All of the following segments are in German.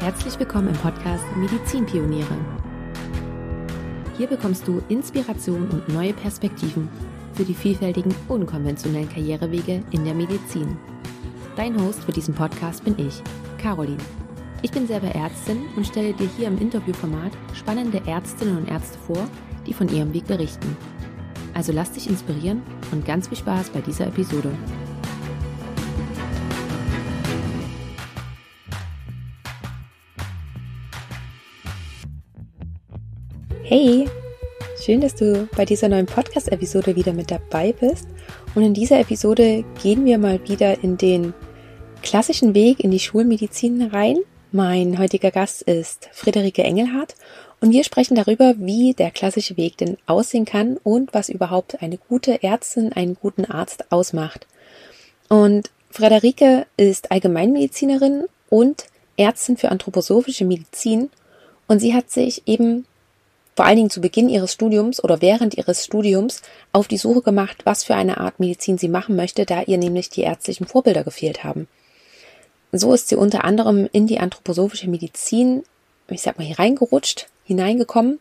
Herzlich willkommen im Podcast Medizinpioniere. Hier bekommst du Inspiration und neue Perspektiven für die vielfältigen, unkonventionellen Karrierewege in der Medizin. Dein Host für diesen Podcast bin ich, Caroline. Ich bin selber Ärztin und stelle dir hier im Interviewformat spannende Ärztinnen und Ärzte vor, die von ihrem Weg berichten. Also lass dich inspirieren und ganz viel Spaß bei dieser Episode. Schön, dass du bei dieser neuen Podcast-Episode wieder mit dabei bist. Und in dieser Episode gehen wir mal wieder in den klassischen Weg in die Schulmedizin rein. Mein heutiger Gast ist Friederike Engelhardt und wir sprechen darüber, wie der klassische Weg denn aussehen kann und was überhaupt eine gute Ärztin, einen guten Arzt ausmacht. Und Friederike ist Allgemeinmedizinerin und Ärztin für anthroposophische Medizin und sie hat sich eben vor allen Dingen zu Beginn ihres Studiums oder während ihres Studiums auf die Suche gemacht, was für eine Art Medizin sie machen möchte, da ihr nämlich die ärztlichen Vorbilder gefehlt haben. So ist sie unter anderem in die anthroposophische Medizin, ich sag mal, hier reingerutscht, hineingekommen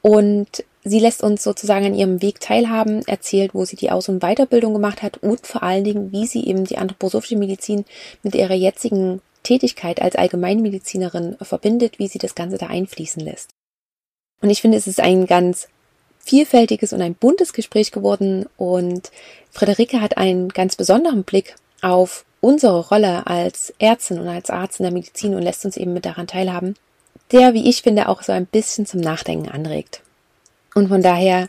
und sie lässt uns sozusagen an ihrem Weg teilhaben, erzählt, wo sie die Aus- und Weiterbildung gemacht hat und vor allen Dingen, wie sie eben die anthroposophische Medizin mit ihrer jetzigen Tätigkeit als Allgemeinmedizinerin verbindet, wie sie das Ganze da einfließen lässt. Und ich finde, es ist ein ganz vielfältiges und ein buntes Gespräch geworden und Friederike hat einen ganz besonderen Blick auf unsere Rolle als Ärztin und als Arzt in der Medizin und lässt uns eben mit daran teilhaben, der, wie ich finde, auch so ein bisschen zum Nachdenken anregt. Und von daher,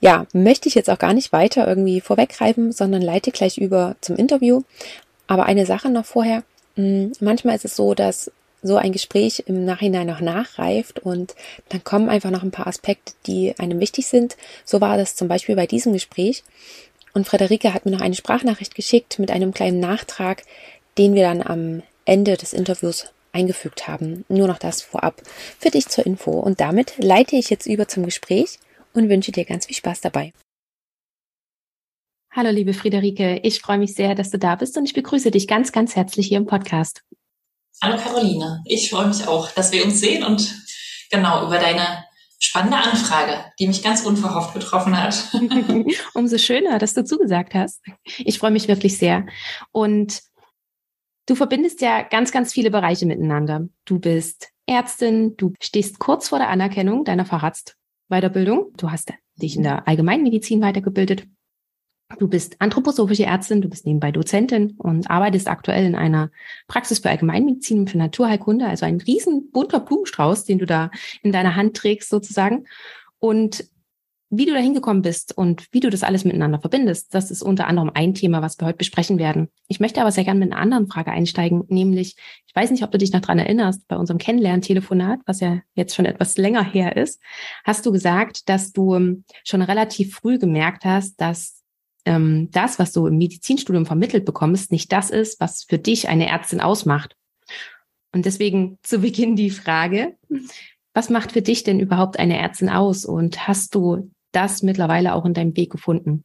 ja, möchte ich jetzt auch gar nicht weiter irgendwie vorweggreifen, sondern leite gleich über zum Interview. Aber eine Sache noch vorher. Hm, manchmal ist es so, dass so ein Gespräch im Nachhinein noch nachreift und dann kommen einfach noch ein paar Aspekte, die einem wichtig sind. So war das zum Beispiel bei diesem Gespräch. Und Frederike hat mir noch eine Sprachnachricht geschickt mit einem kleinen Nachtrag, den wir dann am Ende des Interviews eingefügt haben. Nur noch das vorab für dich zur Info. Und damit leite ich jetzt über zum Gespräch und wünsche dir ganz viel Spaß dabei. Hallo, liebe Friederike. Ich freue mich sehr, dass du da bist und ich begrüße dich ganz, ganz herzlich hier im Podcast. Hallo Caroline, ich freue mich auch, dass wir uns sehen und genau über deine spannende Anfrage, die mich ganz unverhofft getroffen hat. Umso schöner, dass du zugesagt hast. Ich freue mich wirklich sehr. Und du verbindest ja ganz, ganz viele Bereiche miteinander. Du bist Ärztin, du stehst kurz vor der Anerkennung deiner Facharztweiterbildung. Du hast dich in der Allgemeinmedizin weitergebildet. Du bist anthroposophische Ärztin, du bist nebenbei Dozentin und arbeitest aktuell in einer Praxis für Allgemeinmedizin und für Naturheilkunde, also ein riesen bunter Blumenstrauß, den du da in deiner Hand trägst sozusagen. Und wie du da hingekommen bist und wie du das alles miteinander verbindest, das ist unter anderem ein Thema, was wir heute besprechen werden. Ich möchte aber sehr gerne mit einer anderen Frage einsteigen, nämlich, ich weiß nicht, ob du dich noch dran erinnerst, bei unserem Kennenlerntelefonat, was ja jetzt schon etwas länger her ist, hast du gesagt, dass du ähm, schon relativ früh gemerkt hast, dass ähm, das, was du im Medizinstudium vermittelt bekommst, nicht das ist, was für dich eine Ärztin ausmacht. Und deswegen zu Beginn die Frage, was macht für dich denn überhaupt eine Ärztin aus? Und hast du das mittlerweile auch in deinem Weg gefunden?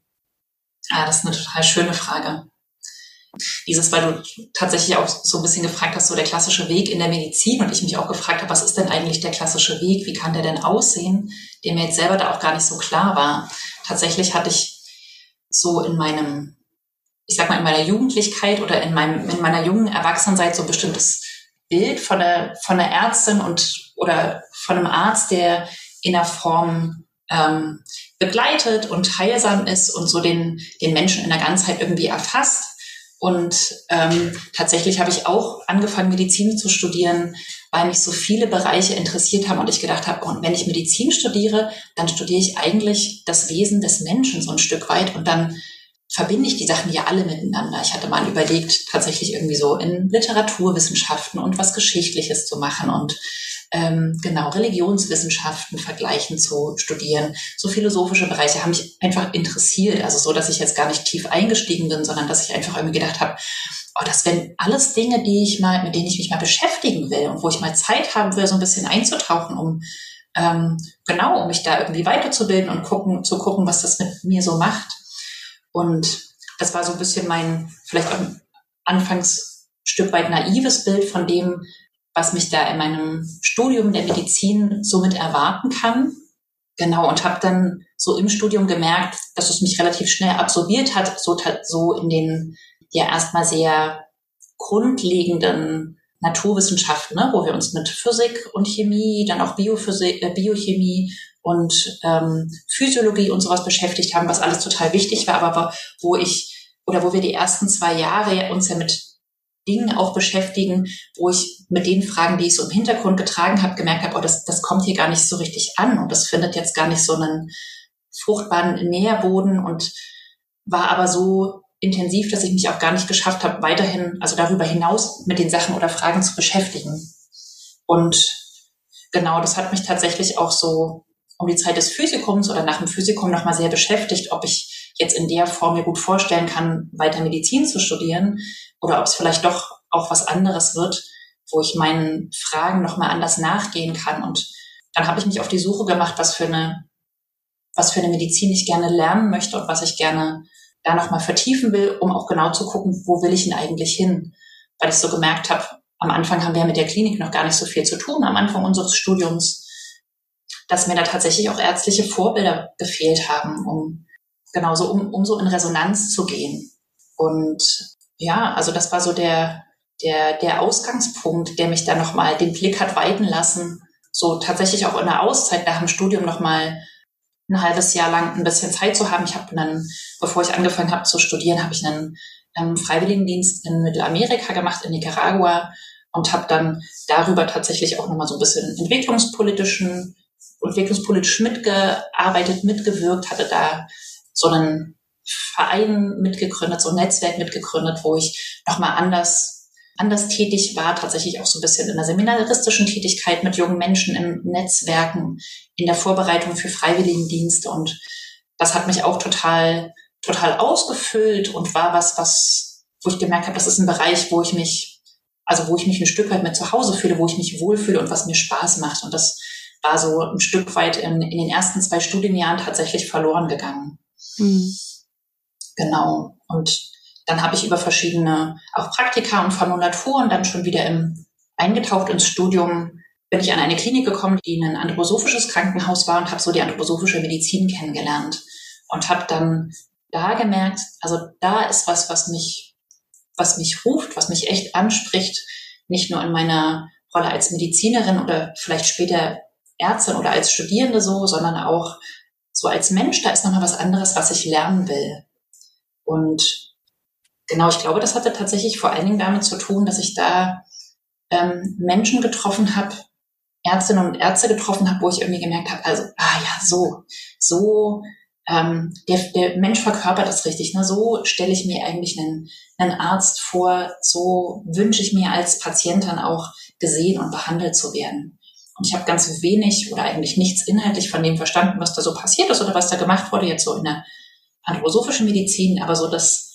Ja, das ist eine total schöne Frage. Dieses, weil du tatsächlich auch so ein bisschen gefragt hast, so der klassische Weg in der Medizin und ich mich auch gefragt habe, was ist denn eigentlich der klassische Weg? Wie kann der denn aussehen? Der mir jetzt selber da auch gar nicht so klar war. Tatsächlich hatte ich so in meinem, ich sag mal, in meiner Jugendlichkeit oder in meinem, in meiner jungen Erwachsenenzeit so ein bestimmtes Bild von der, von der Ärztin und oder von einem Arzt, der in einer Form ähm, begleitet und heilsam ist und so den, den Menschen in der Ganzheit irgendwie erfasst. Und ähm, tatsächlich habe ich auch angefangen, Medizin zu studieren, weil mich so viele Bereiche interessiert haben und ich gedacht habe, und wenn ich Medizin studiere, dann studiere ich eigentlich das Wesen des Menschen so ein Stück weit und dann verbinde ich die Sachen ja alle miteinander. Ich hatte mal überlegt, tatsächlich irgendwie so in Literaturwissenschaften und was Geschichtliches zu machen und ähm, genau Religionswissenschaften vergleichen zu studieren. So philosophische Bereiche haben mich einfach interessiert. Also so, dass ich jetzt gar nicht tief eingestiegen bin, sondern dass ich einfach irgendwie gedacht habe, oh, das wären alles Dinge, die ich mal, mit denen ich mich mal beschäftigen will und wo ich mal Zeit haben will, so ein bisschen einzutauchen, um ähm, genau, um mich da irgendwie weiterzubilden und gucken, zu gucken, was das mit mir so macht. Und das war so ein bisschen mein, vielleicht auch anfangs Stück weit naives Bild von dem, was mich da in meinem Studium der Medizin somit erwarten kann. Genau, und habe dann so im Studium gemerkt, dass es mich relativ schnell absorbiert hat, so, so in den ja erstmal sehr grundlegenden Naturwissenschaften, ne, wo wir uns mit Physik und Chemie, dann auch Biophysik, äh, Biochemie und ähm, Physiologie und sowas beschäftigt haben, was alles total wichtig war, aber wo ich oder wo wir die ersten zwei Jahre uns ja mit Dingen auch beschäftigen, wo ich mit den Fragen, die ich so im Hintergrund getragen habe, gemerkt habe, oh, das, das kommt hier gar nicht so richtig an und das findet jetzt gar nicht so einen fruchtbaren Nährboden und war aber so intensiv, dass ich mich auch gar nicht geschafft habe, weiterhin, also darüber hinaus mit den Sachen oder Fragen zu beschäftigen. Und genau, das hat mich tatsächlich auch so um die Zeit des Physikums oder nach dem Physikum nochmal sehr beschäftigt, ob ich jetzt in der Form mir gut vorstellen kann, weiter Medizin zu studieren oder ob es vielleicht doch auch was anderes wird, wo ich meinen Fragen nochmal anders nachgehen kann. Und dann habe ich mich auf die Suche gemacht, was für eine, was für eine Medizin ich gerne lernen möchte und was ich gerne da nochmal vertiefen will, um auch genau zu gucken, wo will ich denn eigentlich hin? Weil ich so gemerkt habe, am Anfang haben wir mit der Klinik noch gar nicht so viel zu tun, am Anfang unseres Studiums, dass mir da tatsächlich auch ärztliche Vorbilder gefehlt haben, um genauso, um, um so in Resonanz zu gehen. Und ja, also das war so der, der, der Ausgangspunkt, der mich da nochmal den Blick hat weiten lassen, so tatsächlich auch in der Auszeit nach dem Studium nochmal ein halbes Jahr lang ein bisschen Zeit zu haben. Ich habe dann, bevor ich angefangen habe zu studieren, habe ich einen ähm, Freiwilligendienst in Mittelamerika gemacht, in Nicaragua und habe dann darüber tatsächlich auch nochmal so ein bisschen entwicklungspolitischen, entwicklungspolitisch mitgearbeitet, mitgewirkt, hatte da so einen Verein mitgegründet, so ein Netzwerk mitgegründet, wo ich nochmal anders anders tätig war, tatsächlich auch so ein bisschen in der seminaristischen Tätigkeit mit jungen Menschen im Netzwerken, in der Vorbereitung für Freiwilligendienste und das hat mich auch total, total ausgefüllt und war was, was, wo ich gemerkt habe, das ist ein Bereich, wo ich mich, also wo ich mich ein Stück weit mehr zu Hause fühle, wo ich mich wohlfühle und was mir Spaß macht. Und das war so ein Stück weit in, in den ersten zwei Studienjahren tatsächlich verloren gegangen. Mhm. Genau. Und dann habe ich über verschiedene auch Praktika und Formulaturen dann schon wieder im, eingetaucht ins Studium, bin ich an eine Klinik gekommen, die ein anthroposophisches Krankenhaus war und habe so die anthroposophische Medizin kennengelernt. Und habe dann da gemerkt, also da ist was, was mich, was mich ruft, was mich echt anspricht, nicht nur in meiner Rolle als Medizinerin oder vielleicht später Ärztin oder als Studierende so, sondern auch so als Mensch, da ist nochmal was anderes, was ich lernen will. Und Genau, ich glaube, das hatte tatsächlich vor allen Dingen damit zu tun, dass ich da ähm, Menschen getroffen habe, Ärztinnen und Ärzte getroffen habe, wo ich irgendwie gemerkt habe, also, ah ja, so, so, ähm, der, der Mensch verkörpert das richtig. Ne? So stelle ich mir eigentlich einen, einen Arzt vor, so wünsche ich mir als Patient dann auch gesehen und behandelt zu werden. Und ich habe ganz wenig oder eigentlich nichts inhaltlich von dem verstanden, was da so passiert ist oder was da gemacht wurde, jetzt so in der anthroposophischen Medizin, aber so das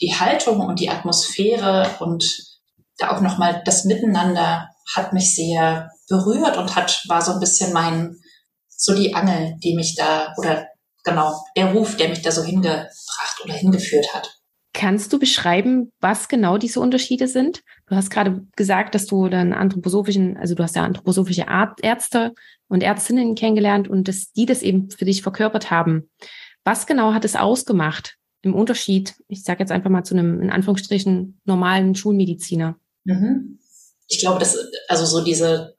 die Haltung und die Atmosphäre und da auch nochmal das Miteinander hat mich sehr berührt und hat, war so ein bisschen mein, so die Angel, die mich da, oder genau, der Ruf, der mich da so hingebracht oder hingeführt hat. Kannst du beschreiben, was genau diese Unterschiede sind? Du hast gerade gesagt, dass du dann anthroposophischen, also du hast ja anthroposophische Ärzte und Ärztinnen kennengelernt und dass die das eben für dich verkörpert haben. Was genau hat es ausgemacht, im Unterschied, ich sage jetzt einfach mal zu einem in Anführungsstrichen normalen Schulmediziner? Mhm. Ich glaube, dass also so diese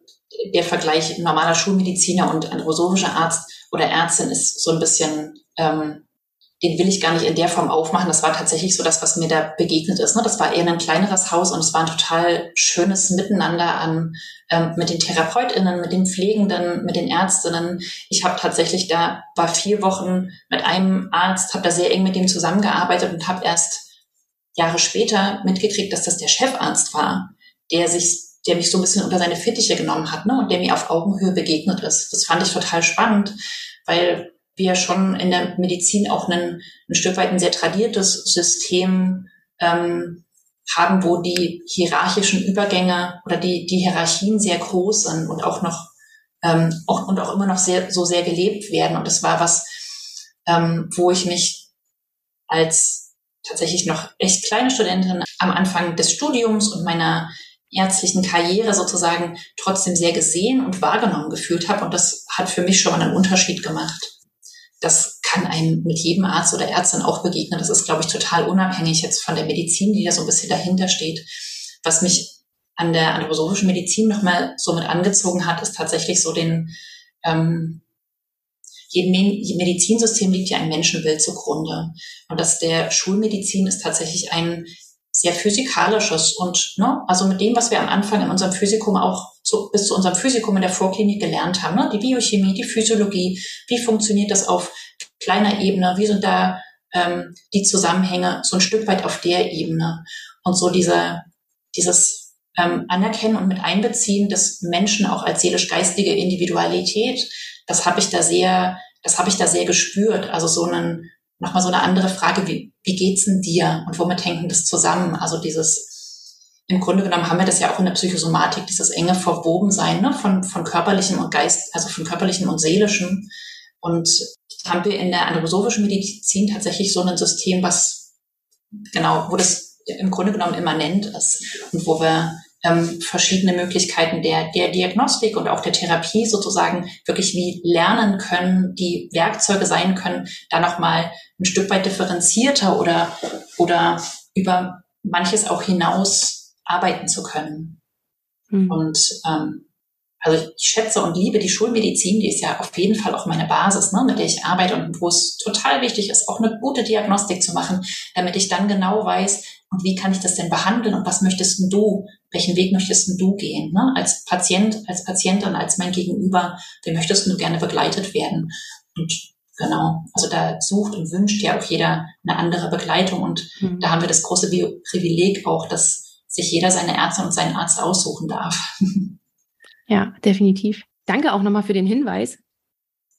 der Vergleich normaler Schulmediziner und anthroposophischer Arzt oder Ärztin ist so ein bisschen ähm, den will ich gar nicht in der Form aufmachen. Das war tatsächlich so das, was mir da begegnet ist. Ne? Das war eher ein kleineres Haus und es war ein total schönes Miteinander an ähm, mit den TherapeutInnen, mit den Pflegenden, mit den Ärztinnen. Ich habe tatsächlich da, war vier Wochen mit einem Arzt, habe da sehr eng mit dem zusammengearbeitet und habe erst Jahre später mitgekriegt, dass das der Chefarzt war, der sich der mich so ein bisschen unter seine Fittiche genommen hat ne, und der mir auf Augenhöhe begegnet ist. Das fand ich total spannend, weil wir schon in der Medizin auch ein, ein Stück weit ein sehr tradiertes System ähm, haben, wo die hierarchischen Übergänge oder die, die Hierarchien sehr groß sind und auch noch ähm, auch, und auch immer noch sehr, so sehr gelebt werden. Und das war was, ähm, wo ich mich als tatsächlich noch echt kleine Studentin am Anfang des Studiums und meiner ärztlichen Karriere sozusagen trotzdem sehr gesehen und wahrgenommen gefühlt habe. Und das hat für mich schon mal einen Unterschied gemacht. Das kann einem mit jedem Arzt oder Ärztin auch begegnen. Das ist, glaube ich, total unabhängig jetzt von der Medizin, die da so ein bisschen dahinter steht. Was mich an der anthroposophischen Medizin nochmal so mit angezogen hat, ist tatsächlich so den, ähm, jedem Medizinsystem liegt ja ein Menschenbild zugrunde. Und das der Schulmedizin ist tatsächlich ein sehr physikalisches und ne, also mit dem, was wir am Anfang in unserem Physikum auch zu, bis zu unserem Physikum in der Vorklinik gelernt haben, ne, die Biochemie, die Physiologie, wie funktioniert das auf kleiner Ebene, wie sind da ähm, die Zusammenhänge? So ein Stück weit auf der Ebene. Und so diese, dieses ähm, Anerkennen und mit Einbeziehen des Menschen auch als seelisch-geistige Individualität, das habe ich da sehr, das habe ich da sehr gespürt. Also so einen nochmal so eine andere Frage, wie, wie geht's denn dir und womit hängt denn das zusammen? Also dieses, im Grunde genommen haben wir das ja auch in der Psychosomatik, dieses enge Verwobensein ne, von, von körperlichem und Geist, also von körperlichem und seelischem. Und haben wir in der anthroposophischen Medizin tatsächlich so ein System, was genau, wo das im Grunde genommen immanent ist und wo wir ähm, verschiedene Möglichkeiten der, der Diagnostik und auch der Therapie sozusagen wirklich wie lernen können, die Werkzeuge sein können, da nochmal ein Stück weit differenzierter oder, oder über manches auch hinaus arbeiten zu können. Mhm. Und ähm, also ich schätze und liebe die Schulmedizin, die ist ja auf jeden Fall auch meine Basis, ne, mit der ich arbeite und wo es total wichtig ist, auch eine gute Diagnostik zu machen, damit ich dann genau weiß, und wie kann ich das denn behandeln und was möchtest denn du, welchen Weg möchtest denn du gehen, ne? als Patient, als Patientin, als mein Gegenüber, wie möchtest du gerne begleitet werden? Und genau, also da sucht und wünscht ja auch jeder eine andere Begleitung und mhm. da haben wir das große Privileg auch, dass sich jeder seine Ärztin und seinen Arzt aussuchen darf. Ja, definitiv. Danke auch nochmal für den Hinweis,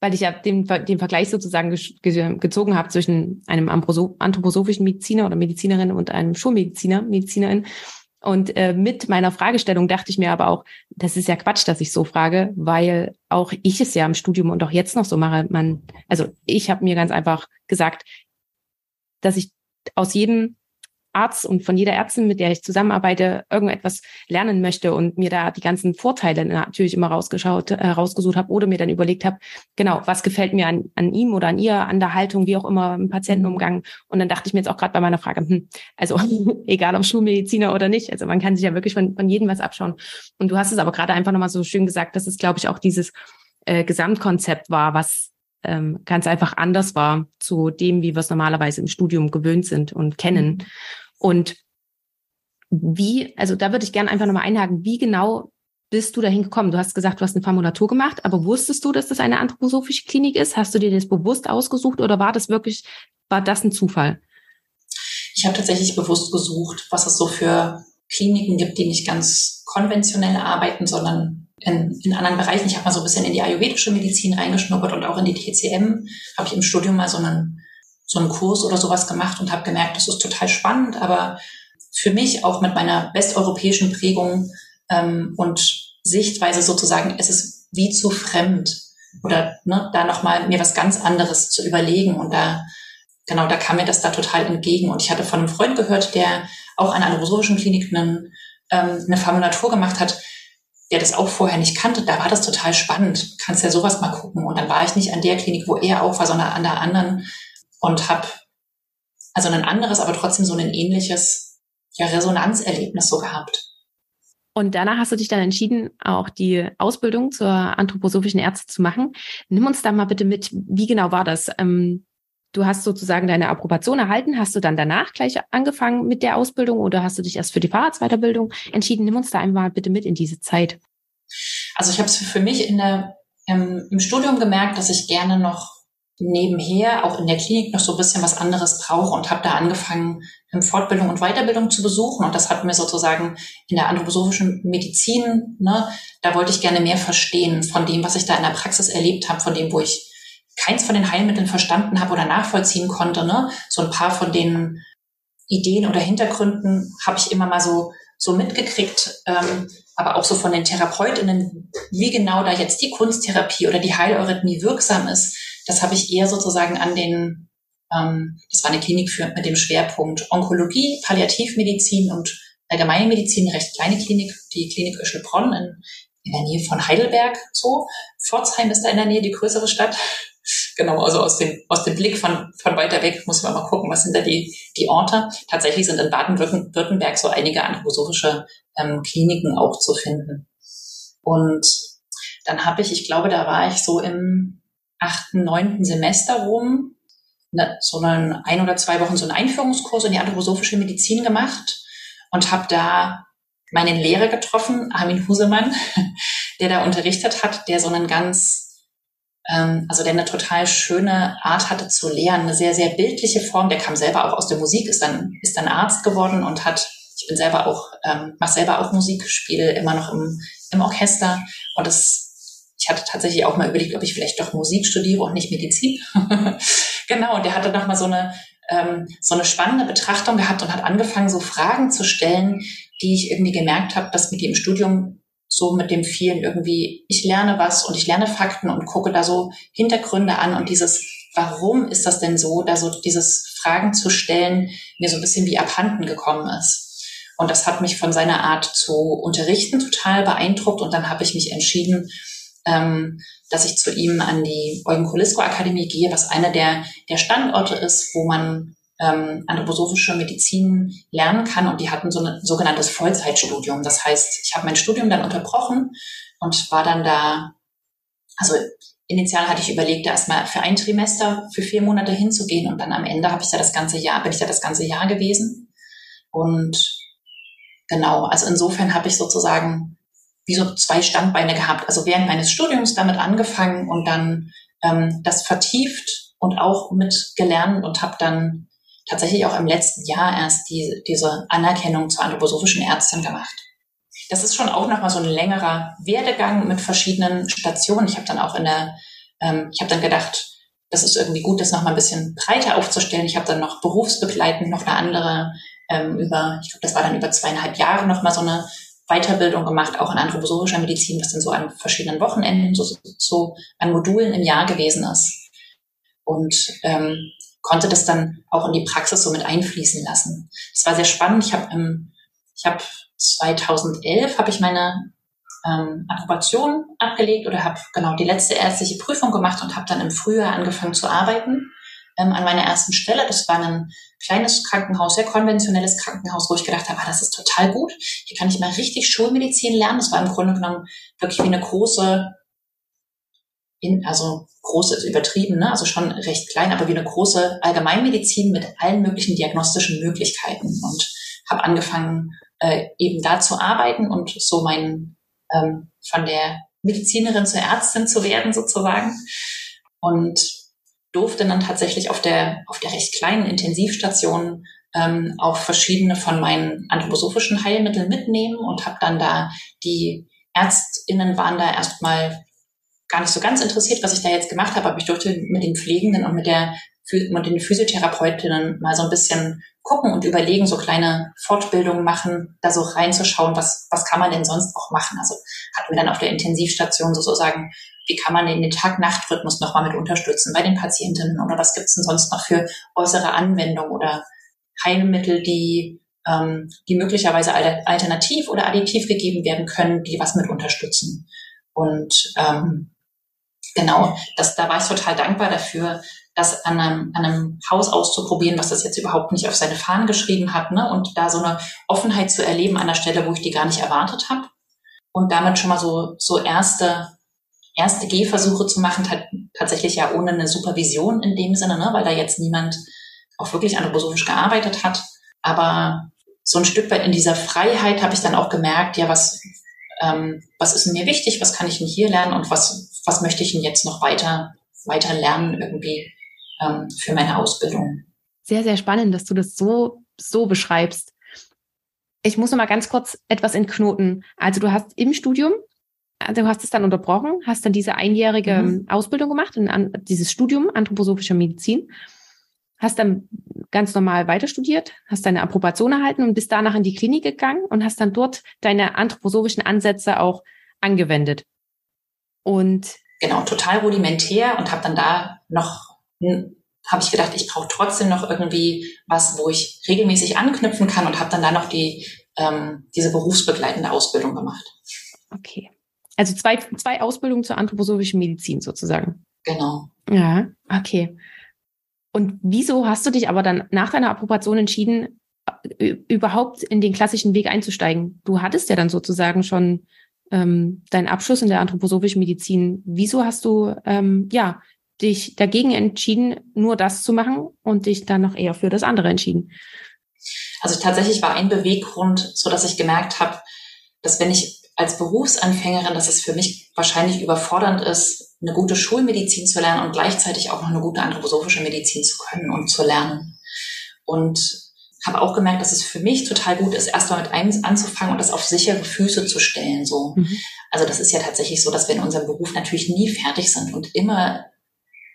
weil ich ja den, den Vergleich sozusagen gezogen habe zwischen einem anthroposophischen Mediziner oder Medizinerin und einem Schulmediziner, Medizinerin. Und äh, mit meiner Fragestellung dachte ich mir aber auch, das ist ja Quatsch, dass ich so frage, weil auch ich es ja im Studium und auch jetzt noch so mache. Man, also ich habe mir ganz einfach gesagt, dass ich aus jedem Arzt und von jeder Ärztin, mit der ich zusammenarbeite, irgendetwas lernen möchte und mir da die ganzen Vorteile natürlich immer rausgeschaut, äh, rausgesucht habe oder mir dann überlegt habe, genau, was gefällt mir an, an ihm oder an ihr, an der Haltung, wie auch immer im Patientenumgang. Und dann dachte ich mir jetzt auch gerade bei meiner Frage, hm, also egal ob Schulmediziner oder nicht, also man kann sich ja wirklich von, von jedem was abschauen. Und du hast es aber gerade einfach nochmal so schön gesagt, dass es, glaube ich, auch dieses äh, Gesamtkonzept war, was ähm, ganz einfach anders war zu dem, wie wir es normalerweise im Studium gewöhnt sind und kennen. Und wie, also da würde ich gerne einfach nochmal einhaken, wie genau bist du dahin gekommen? Du hast gesagt, du hast eine Formulatur gemacht, aber wusstest du, dass das eine anthroposophische Klinik ist? Hast du dir das bewusst ausgesucht oder war das wirklich, war das ein Zufall? Ich habe tatsächlich bewusst gesucht, was es so für Kliniken gibt, die nicht ganz konventionell arbeiten, sondern in, in anderen Bereichen. Ich habe mal so ein bisschen in die ayurvedische Medizin reingeschnuppert und auch in die TCM. Habe ich im Studium mal so einen so einen Kurs oder sowas gemacht und habe gemerkt, das ist total spannend, aber für mich auch mit meiner westeuropäischen Prägung ähm, und Sichtweise sozusagen, es ist wie zu fremd oder ne, da nochmal mir was ganz anderes zu überlegen und da genau, da kam mir das da total entgegen und ich hatte von einem Freund gehört, der auch an einer anthroposophischen Klinik einen, ähm, eine Formulatur gemacht hat, der das auch vorher nicht kannte, da war das total spannend. Kannst ja sowas mal gucken. Und dann war ich nicht an der Klinik, wo er auch war, sondern an der anderen und habe also ein anderes, aber trotzdem so ein ähnliches ja, Resonanzerlebnis so gehabt. Und danach hast du dich dann entschieden, auch die Ausbildung zur anthroposophischen Ärzte zu machen. Nimm uns da mal bitte mit, wie genau war das? Ähm, du hast sozusagen deine Approbation erhalten. Hast du dann danach gleich angefangen mit der Ausbildung oder hast du dich erst für die Fahrradsweiterbildung entschieden? Nimm uns da einmal bitte mit in diese Zeit. Also ich habe es für mich in der, im, im Studium gemerkt, dass ich gerne noch nebenher auch in der Klinik noch so ein bisschen was anderes brauche und habe da angefangen, Fortbildung und Weiterbildung zu besuchen. Und das hat mir sozusagen in der anthroposophischen Medizin, ne, da wollte ich gerne mehr verstehen von dem, was ich da in der Praxis erlebt habe, von dem, wo ich keins von den Heilmitteln verstanden habe oder nachvollziehen konnte. Ne? So ein paar von den Ideen oder Hintergründen habe ich immer mal so, so mitgekriegt. Ähm, aber auch so von den Therapeutinnen, wie genau da jetzt die Kunsttherapie oder die Heileurythmie wirksam ist das habe ich eher sozusagen an den, ähm, das war eine Klinik für, mit dem Schwerpunkt Onkologie, Palliativmedizin und Allgemeinmedizin, eine recht kleine Klinik, die Klinik Öschelbronn in, in der Nähe von Heidelberg, so. Pforzheim ist da in der Nähe, die größere Stadt. Genau, also aus dem, aus dem Blick von, von weiter weg muss man mal gucken, was sind da die, die Orte. Tatsächlich sind in Baden-Württemberg so einige anthroposophische ähm, Kliniken auch zu finden. Und dann habe ich, ich glaube, da war ich so im achten, neunten Semester rum, ne, so einen ein oder zwei Wochen so einen Einführungskurs in die anthroposophische Medizin gemacht und habe da meinen Lehrer getroffen, Armin Husemann, der da unterrichtet hat, der so einen ganz, ähm, also der eine total schöne Art hatte zu lehren, eine sehr, sehr bildliche Form. Der kam selber auch aus der Musik, ist dann, ist dann Arzt geworden und hat, ich bin selber auch, ähm, mache selber auch Musik, spiele immer noch im, im Orchester und das ich hatte tatsächlich auch mal überlegt, ob ich vielleicht doch Musik studiere und nicht Medizin. genau, und der hatte noch mal so eine ähm, so eine spannende Betrachtung gehabt und hat angefangen, so Fragen zu stellen, die ich irgendwie gemerkt habe, dass mit dem Studium so mit dem vielen irgendwie, ich lerne was und ich lerne Fakten und gucke da so Hintergründe an und dieses, warum ist das denn so, da so dieses Fragen zu stellen, mir so ein bisschen wie abhanden gekommen ist. Und das hat mich von seiner Art zu unterrichten total beeindruckt und dann habe ich mich entschieden, ähm, dass ich zu ihm an die Eugen Kulisko Akademie gehe, was einer der, der Standorte ist, wo man ähm, anthroposophische Medizin lernen kann. Und die hatten so ein sogenanntes Vollzeitstudium. Das heißt, ich habe mein Studium dann unterbrochen und war dann da, also initial hatte ich überlegt, erstmal für ein Trimester für vier Monate hinzugehen und dann am Ende habe ich da das ganze Jahr, bin ich da das ganze Jahr gewesen. Und genau, also insofern habe ich sozusagen wie so zwei Standbeine gehabt. Also während meines Studiums damit angefangen und dann ähm, das vertieft und auch mitgelernt und habe dann tatsächlich auch im letzten Jahr erst die, diese Anerkennung zur anthroposophischen Ärztin gemacht. Das ist schon auch nochmal so ein längerer Werdegang mit verschiedenen Stationen. Ich habe dann auch in der, ähm, ich habe dann gedacht, das ist irgendwie gut, das nochmal ein bisschen breiter aufzustellen. Ich habe dann noch berufsbegleitend noch eine andere ähm, über, ich glaube, das war dann über zweieinhalb Jahre nochmal so eine Weiterbildung gemacht, auch in anthroposophischer Medizin, was dann so an verschiedenen Wochenenden, so, so an Modulen im Jahr gewesen ist. Und ähm, konnte das dann auch in die Praxis so mit einfließen lassen. Es war sehr spannend. Ich habe ähm, ich habe 2011 habe ich meine ähm, Approbation abgelegt oder habe genau die letzte ärztliche Prüfung gemacht und habe dann im Frühjahr angefangen zu arbeiten ähm, an meiner ersten Stelle. Das war ein kleines Krankenhaus, sehr konventionelles Krankenhaus, wo ich gedacht habe, ah, das ist total gut. Hier kann ich mal richtig Schulmedizin lernen. Das war im Grunde genommen wirklich wie eine große, in, also große ist übertrieben, ne? also schon recht klein, aber wie eine große Allgemeinmedizin mit allen möglichen diagnostischen Möglichkeiten und habe angefangen, äh, eben da zu arbeiten und so mein ähm, von der Medizinerin zur Ärztin zu werden sozusagen. Und durfte dann tatsächlich auf der, auf der recht kleinen Intensivstation ähm, auch verschiedene von meinen anthroposophischen Heilmitteln mitnehmen und habe dann da die Ärztinnen waren da erstmal gar nicht so ganz interessiert, was ich da jetzt gemacht habe, aber ich durfte mit den Pflegenden und mit der mit den Physiotherapeutinnen mal so ein bisschen gucken und überlegen, so kleine Fortbildungen machen, da so reinzuschauen, was, was kann man denn sonst auch machen. Also hatten wir dann auf der Intensivstation sozusagen wie kann man den Tag-Nacht-Rhythmus nochmal mit unterstützen bei den Patientinnen oder was gibt es denn sonst noch für äußere Anwendungen oder Heilmittel, die, ähm, die möglicherweise alternativ oder additiv gegeben werden können, die was mit unterstützen. Und ähm, genau, das, da war ich total dankbar dafür, das an einem, an einem Haus auszuprobieren, was das jetzt überhaupt nicht auf seine Fahnen geschrieben hat, ne? und da so eine Offenheit zu erleben an der Stelle, wo ich die gar nicht erwartet habe. Und damit schon mal so, so erste erste Gehversuche zu machen, tatsächlich ja ohne eine Supervision in dem Sinne, ne, weil da jetzt niemand auch wirklich anthroposophisch gearbeitet hat. Aber so ein Stück weit in dieser Freiheit habe ich dann auch gemerkt, ja, was, ähm, was ist mir wichtig, was kann ich denn hier lernen und was, was möchte ich denn jetzt noch weiter, weiter lernen irgendwie ähm, für meine Ausbildung. Sehr, sehr spannend, dass du das so, so beschreibst. Ich muss noch mal ganz kurz etwas entknoten. Also du hast im Studium du hast es dann unterbrochen, hast dann diese einjährige mhm. Ausbildung gemacht, in, dieses Studium anthroposophischer Medizin, hast dann ganz normal weiter studiert, hast deine Approbation erhalten und bist danach in die Klinik gegangen und hast dann dort deine anthroposophischen Ansätze auch angewendet. Und genau, total rudimentär und habe dann da noch habe ich gedacht, ich brauche trotzdem noch irgendwie was, wo ich regelmäßig anknüpfen kann und habe dann da noch die ähm, diese berufsbegleitende Ausbildung gemacht. Okay. Also zwei, zwei Ausbildungen zur anthroposophischen Medizin sozusagen. Genau. Ja, okay. Und wieso hast du dich aber dann nach deiner Approbation entschieden, überhaupt in den klassischen Weg einzusteigen? Du hattest ja dann sozusagen schon ähm, deinen Abschluss in der anthroposophischen Medizin. Wieso hast du ähm, ja dich dagegen entschieden, nur das zu machen und dich dann noch eher für das andere entschieden? Also tatsächlich war ein Beweggrund, so dass ich gemerkt habe, dass wenn ich als Berufsanfängerin, dass es für mich wahrscheinlich überfordernd ist, eine gute Schulmedizin zu lernen und gleichzeitig auch noch eine gute anthroposophische Medizin zu können und zu lernen. Und habe auch gemerkt, dass es für mich total gut ist, erstmal mit einem anzufangen und das auf sichere Füße zu stellen. So, mhm. also das ist ja tatsächlich so, dass wir in unserem Beruf natürlich nie fertig sind und immer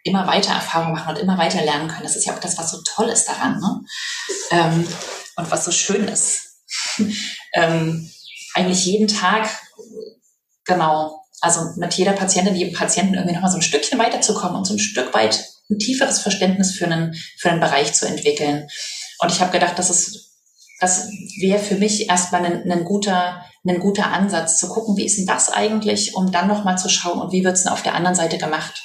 immer weiter Erfahrung machen und immer weiter lernen können. Das ist ja auch das, was so toll ist daran, ne? Ähm, und was so schön ist. ähm, eigentlich jeden Tag, genau, also mit jeder Patientin, jedem Patienten irgendwie nochmal so ein Stückchen weiterzukommen und so ein Stück weit ein tieferes Verständnis für einen, für einen Bereich zu entwickeln. Und ich habe gedacht, das ist, das wäre für mich erstmal ein, ein, guter, ein guter Ansatz, zu gucken, wie ist denn das eigentlich, um dann nochmal zu schauen, und wie wird's denn auf der anderen Seite gemacht?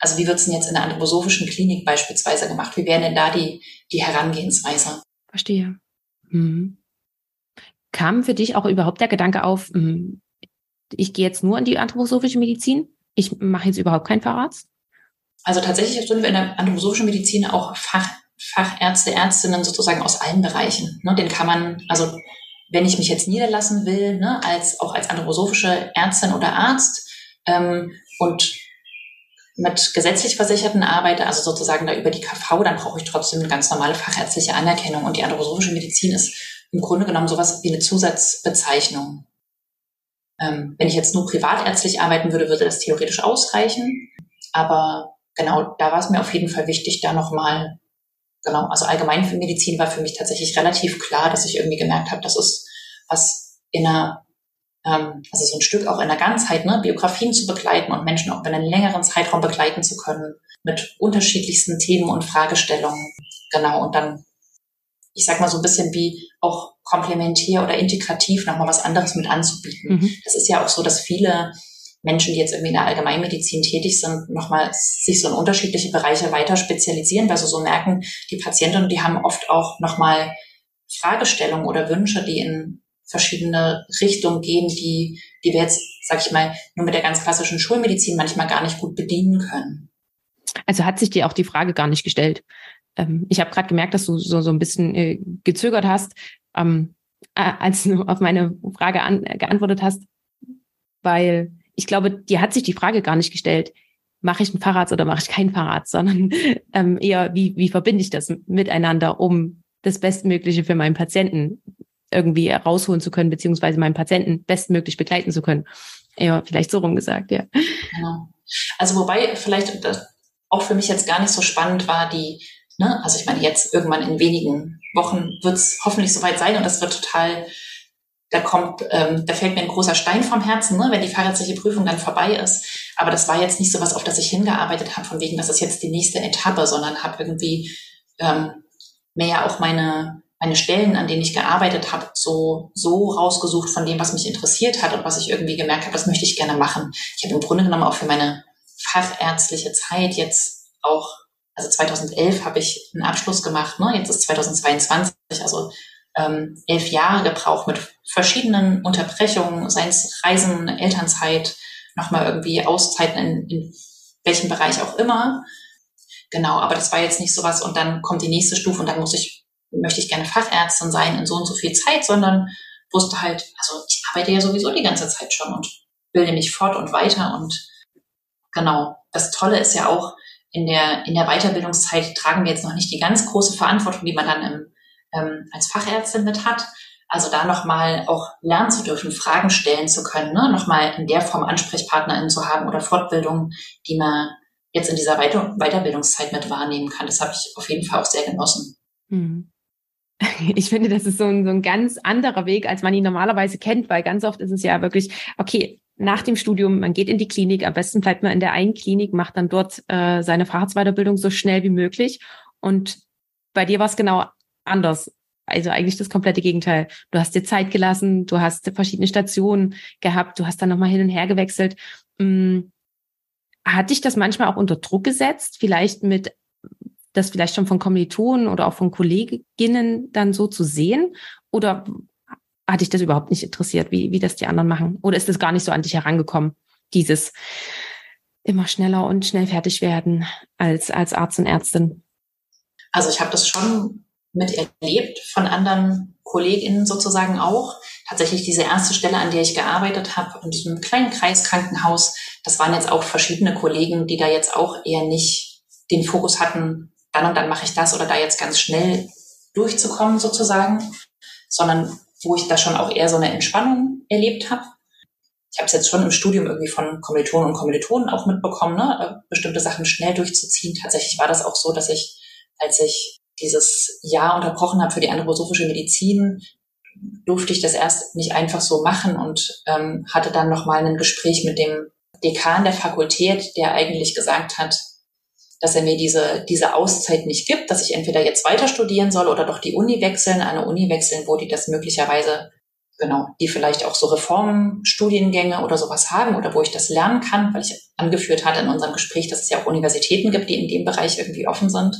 Also wie wird's denn jetzt in der anthroposophischen Klinik beispielsweise gemacht? Wie wäre denn da die, die Herangehensweise? Verstehe. Mhm. Kam für dich auch überhaupt der Gedanke auf, hm, ich gehe jetzt nur in die anthroposophische Medizin? Ich mache jetzt überhaupt keinen Facharzt? Also tatsächlich sind wir in der anthroposophischen Medizin auch Fach, Fachärzte, Ärztinnen sozusagen aus allen Bereichen. Ne, den kann man, also wenn ich mich jetzt niederlassen will, ne, als auch als anthroposophische Ärztin oder Arzt ähm, und mit gesetzlich Versicherten arbeite, also sozusagen da über die KV, dann brauche ich trotzdem eine ganz normale fachärztliche Anerkennung. Und die anthroposophische Medizin ist im Grunde genommen sowas wie eine Zusatzbezeichnung. Ähm, wenn ich jetzt nur privatärztlich arbeiten würde, würde das theoretisch ausreichen. Aber genau, da war es mir auf jeden Fall wichtig, da nochmal, genau, also Allgemeinmedizin war für mich tatsächlich relativ klar, dass ich irgendwie gemerkt habe, das ist was in einer ähm, also so ein Stück auch in der Ganzheit, ne, Biografien zu begleiten und Menschen auch über einen längeren Zeitraum begleiten zu können mit unterschiedlichsten Themen und Fragestellungen. Genau, und dann, ich sag mal so ein bisschen wie auch komplementär oder integrativ nochmal was anderes mit anzubieten. Mhm. Das ist ja auch so, dass viele Menschen, die jetzt irgendwie in der Allgemeinmedizin tätig sind, nochmal sich so in unterschiedliche Bereiche weiter spezialisieren, weil sie so merken, die Patientinnen, die haben oft auch nochmal Fragestellungen oder Wünsche, die in verschiedene Richtungen gehen, die, die wir jetzt, sag ich mal, nur mit der ganz klassischen Schulmedizin manchmal gar nicht gut bedienen können. Also hat sich dir auch die Frage gar nicht gestellt. Ähm, ich habe gerade gemerkt, dass du so, so ein bisschen äh, gezögert hast, ähm, als du auf meine Frage an, geantwortet hast, weil ich glaube, dir hat sich die Frage gar nicht gestellt, mache ich ein Fahrrad oder mache ich kein Fahrrad, sondern ähm, eher, wie, wie verbinde ich das miteinander, um das Bestmögliche für meinen Patienten irgendwie rausholen zu können, beziehungsweise meinen Patienten bestmöglich begleiten zu können. Ja, vielleicht so rum gesagt, ja. Genau. Also wobei vielleicht auch für mich jetzt gar nicht so spannend war, die, ne, also ich meine, jetzt irgendwann in wenigen Wochen wird es hoffentlich soweit sein und das wird total, da kommt, ähm, da fällt mir ein großer Stein vom Herzen, ne, wenn die fahrradliche Prüfung dann vorbei ist. Aber das war jetzt nicht so was, auf das ich hingearbeitet habe, von wegen, das ist jetzt die nächste Etappe, sondern habe irgendwie ähm, mehr auch meine meine Stellen, an denen ich gearbeitet habe, so, so rausgesucht von dem, was mich interessiert hat und was ich irgendwie gemerkt habe, das möchte ich gerne machen. Ich habe im Grunde genommen auch für meine fachärztliche Zeit jetzt auch, also 2011 habe ich einen Abschluss gemacht, ne? jetzt ist 2022, also ähm, elf Jahre gebraucht mit verschiedenen Unterbrechungen, seien es Reisen, Elternzeit, nochmal irgendwie Auszeiten in, in welchem Bereich auch immer. Genau, aber das war jetzt nicht sowas und dann kommt die nächste Stufe und dann muss ich möchte ich gerne Fachärztin sein in so und so viel Zeit, sondern wusste halt, also ich arbeite ja sowieso die ganze Zeit schon und bilde mich fort und weiter und genau. Das Tolle ist ja auch, in der, in der Weiterbildungszeit tragen wir jetzt noch nicht die ganz große Verantwortung, die man dann im, ähm, als Fachärztin mit hat. Also da nochmal auch lernen zu dürfen, Fragen stellen zu können, ne? nochmal in der Form AnsprechpartnerInnen zu haben oder Fortbildungen, die man jetzt in dieser Weiter Weiterbildungszeit mit wahrnehmen kann. Das habe ich auf jeden Fall auch sehr genossen. Mhm. Ich finde, das ist so ein, so ein ganz anderer Weg, als man ihn normalerweise kennt, weil ganz oft ist es ja wirklich, okay, nach dem Studium, man geht in die Klinik, am besten bleibt man in der einen Klinik, macht dann dort äh, seine Facharztweiterbildung so schnell wie möglich. Und bei dir war es genau anders. also eigentlich das komplette Gegenteil. Du hast dir Zeit gelassen, du hast verschiedene Stationen gehabt, du hast dann nochmal hin und her gewechselt. Hm, hat dich das manchmal auch unter Druck gesetzt, vielleicht mit das vielleicht schon von Kommilitonen oder auch von Kolleginnen dann so zu sehen? Oder hat dich das überhaupt nicht interessiert, wie, wie das die anderen machen? Oder ist das gar nicht so an dich herangekommen, dieses immer schneller und schnell fertig werden als, als Arzt und Ärztin? Also ich habe das schon miterlebt von anderen KollegInnen sozusagen auch. Tatsächlich diese erste Stelle, an der ich gearbeitet habe, in diesem kleinen Kreiskrankenhaus, das waren jetzt auch verschiedene Kollegen, die da jetzt auch eher nicht den Fokus hatten, dann und dann mache ich das oder da jetzt ganz schnell durchzukommen sozusagen, sondern wo ich da schon auch eher so eine Entspannung erlebt habe. Ich habe es jetzt schon im Studium irgendwie von Kommilitonen und Kommilitonen auch mitbekommen, ne? Äh, bestimmte Sachen schnell durchzuziehen. Tatsächlich war das auch so, dass ich, als ich dieses Jahr unterbrochen habe für die anthroposophische Medizin, durfte ich das erst nicht einfach so machen und ähm, hatte dann nochmal ein Gespräch mit dem Dekan der Fakultät, der eigentlich gesagt hat, dass er mir diese, diese Auszeit nicht gibt, dass ich entweder jetzt weiter studieren soll oder doch die Uni wechseln, eine Uni wechseln, wo die das möglicherweise, genau, die vielleicht auch so Reformstudiengänge oder sowas haben oder wo ich das lernen kann, weil ich angeführt hatte in unserem Gespräch, dass es ja auch Universitäten gibt, die in dem Bereich irgendwie offen sind.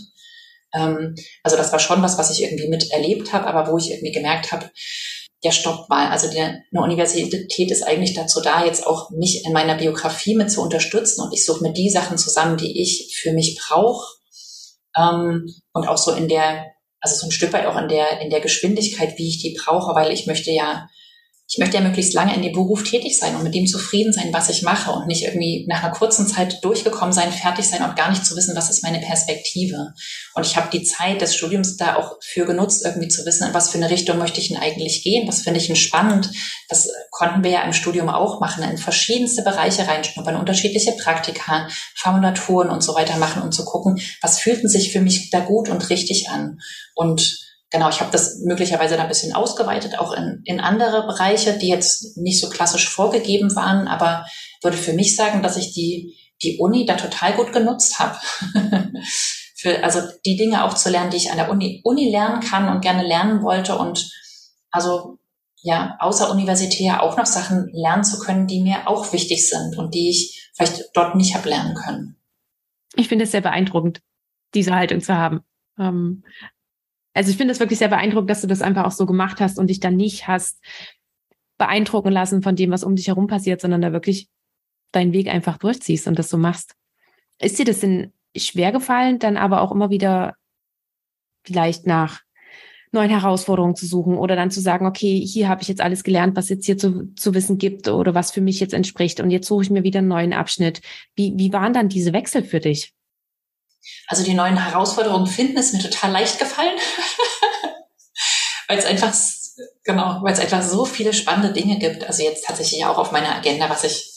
Ähm, also das war schon was, was ich irgendwie miterlebt habe, aber wo ich irgendwie gemerkt habe, ja, stopp mal. Also die, eine Universität ist eigentlich dazu da, jetzt auch mich in meiner Biografie mit zu unterstützen und ich suche mir die Sachen zusammen, die ich für mich brauche ähm, und auch so in der, also so ein Stück weit auch in der in der Geschwindigkeit, wie ich die brauche, weil ich möchte ja ich möchte ja möglichst lange in dem Beruf tätig sein und mit dem zufrieden sein, was ich mache und nicht irgendwie nach einer kurzen Zeit durchgekommen sein, fertig sein und gar nicht zu wissen, was ist meine Perspektive. Und ich habe die Zeit des Studiums da auch für genutzt, irgendwie zu wissen, in was für eine Richtung möchte ich denn eigentlich gehen, was finde ich denn spannend. Das konnten wir ja im Studium auch machen, in verschiedenste Bereiche reinschnuppern, unterschiedliche Praktika, Formulaturen und so weiter machen, um zu gucken, was fühlten sich für mich da gut und richtig an. Und genau, ich habe das möglicherweise da ein bisschen ausgeweitet, auch in, in andere Bereiche, die jetzt nicht so klassisch vorgegeben waren, aber würde für mich sagen, dass ich die, die Uni da total gut genutzt habe. für, also die Dinge auch zu lernen, die ich an der Uni, Uni lernen kann und gerne lernen wollte und also ja, außer universitär auch noch Sachen lernen zu können, die mir auch wichtig sind und die ich vielleicht dort nicht habe lernen können. Ich finde es sehr beeindruckend, diese Haltung zu haben. Ähm, also ich finde es wirklich sehr beeindruckend, dass du das einfach auch so gemacht hast und dich dann nicht hast beeindrucken lassen von dem, was um dich herum passiert, sondern da wirklich deinen Weg einfach durchziehst und das so machst. Ist dir das denn schwer gefallen, dann aber auch immer wieder vielleicht nach neuen Herausforderungen zu suchen oder dann zu sagen, okay, hier habe ich jetzt alles gelernt, was jetzt hier zu, zu wissen gibt oder was für mich jetzt entspricht und jetzt suche ich mir wieder einen neuen Abschnitt. Wie, wie waren dann diese Wechsel für dich? Also die neuen Herausforderungen finden ist mir total leicht gefallen, weil es einfach genau, weil es einfach so viele spannende Dinge gibt. Also jetzt tatsächlich auch auf meiner Agenda, was ich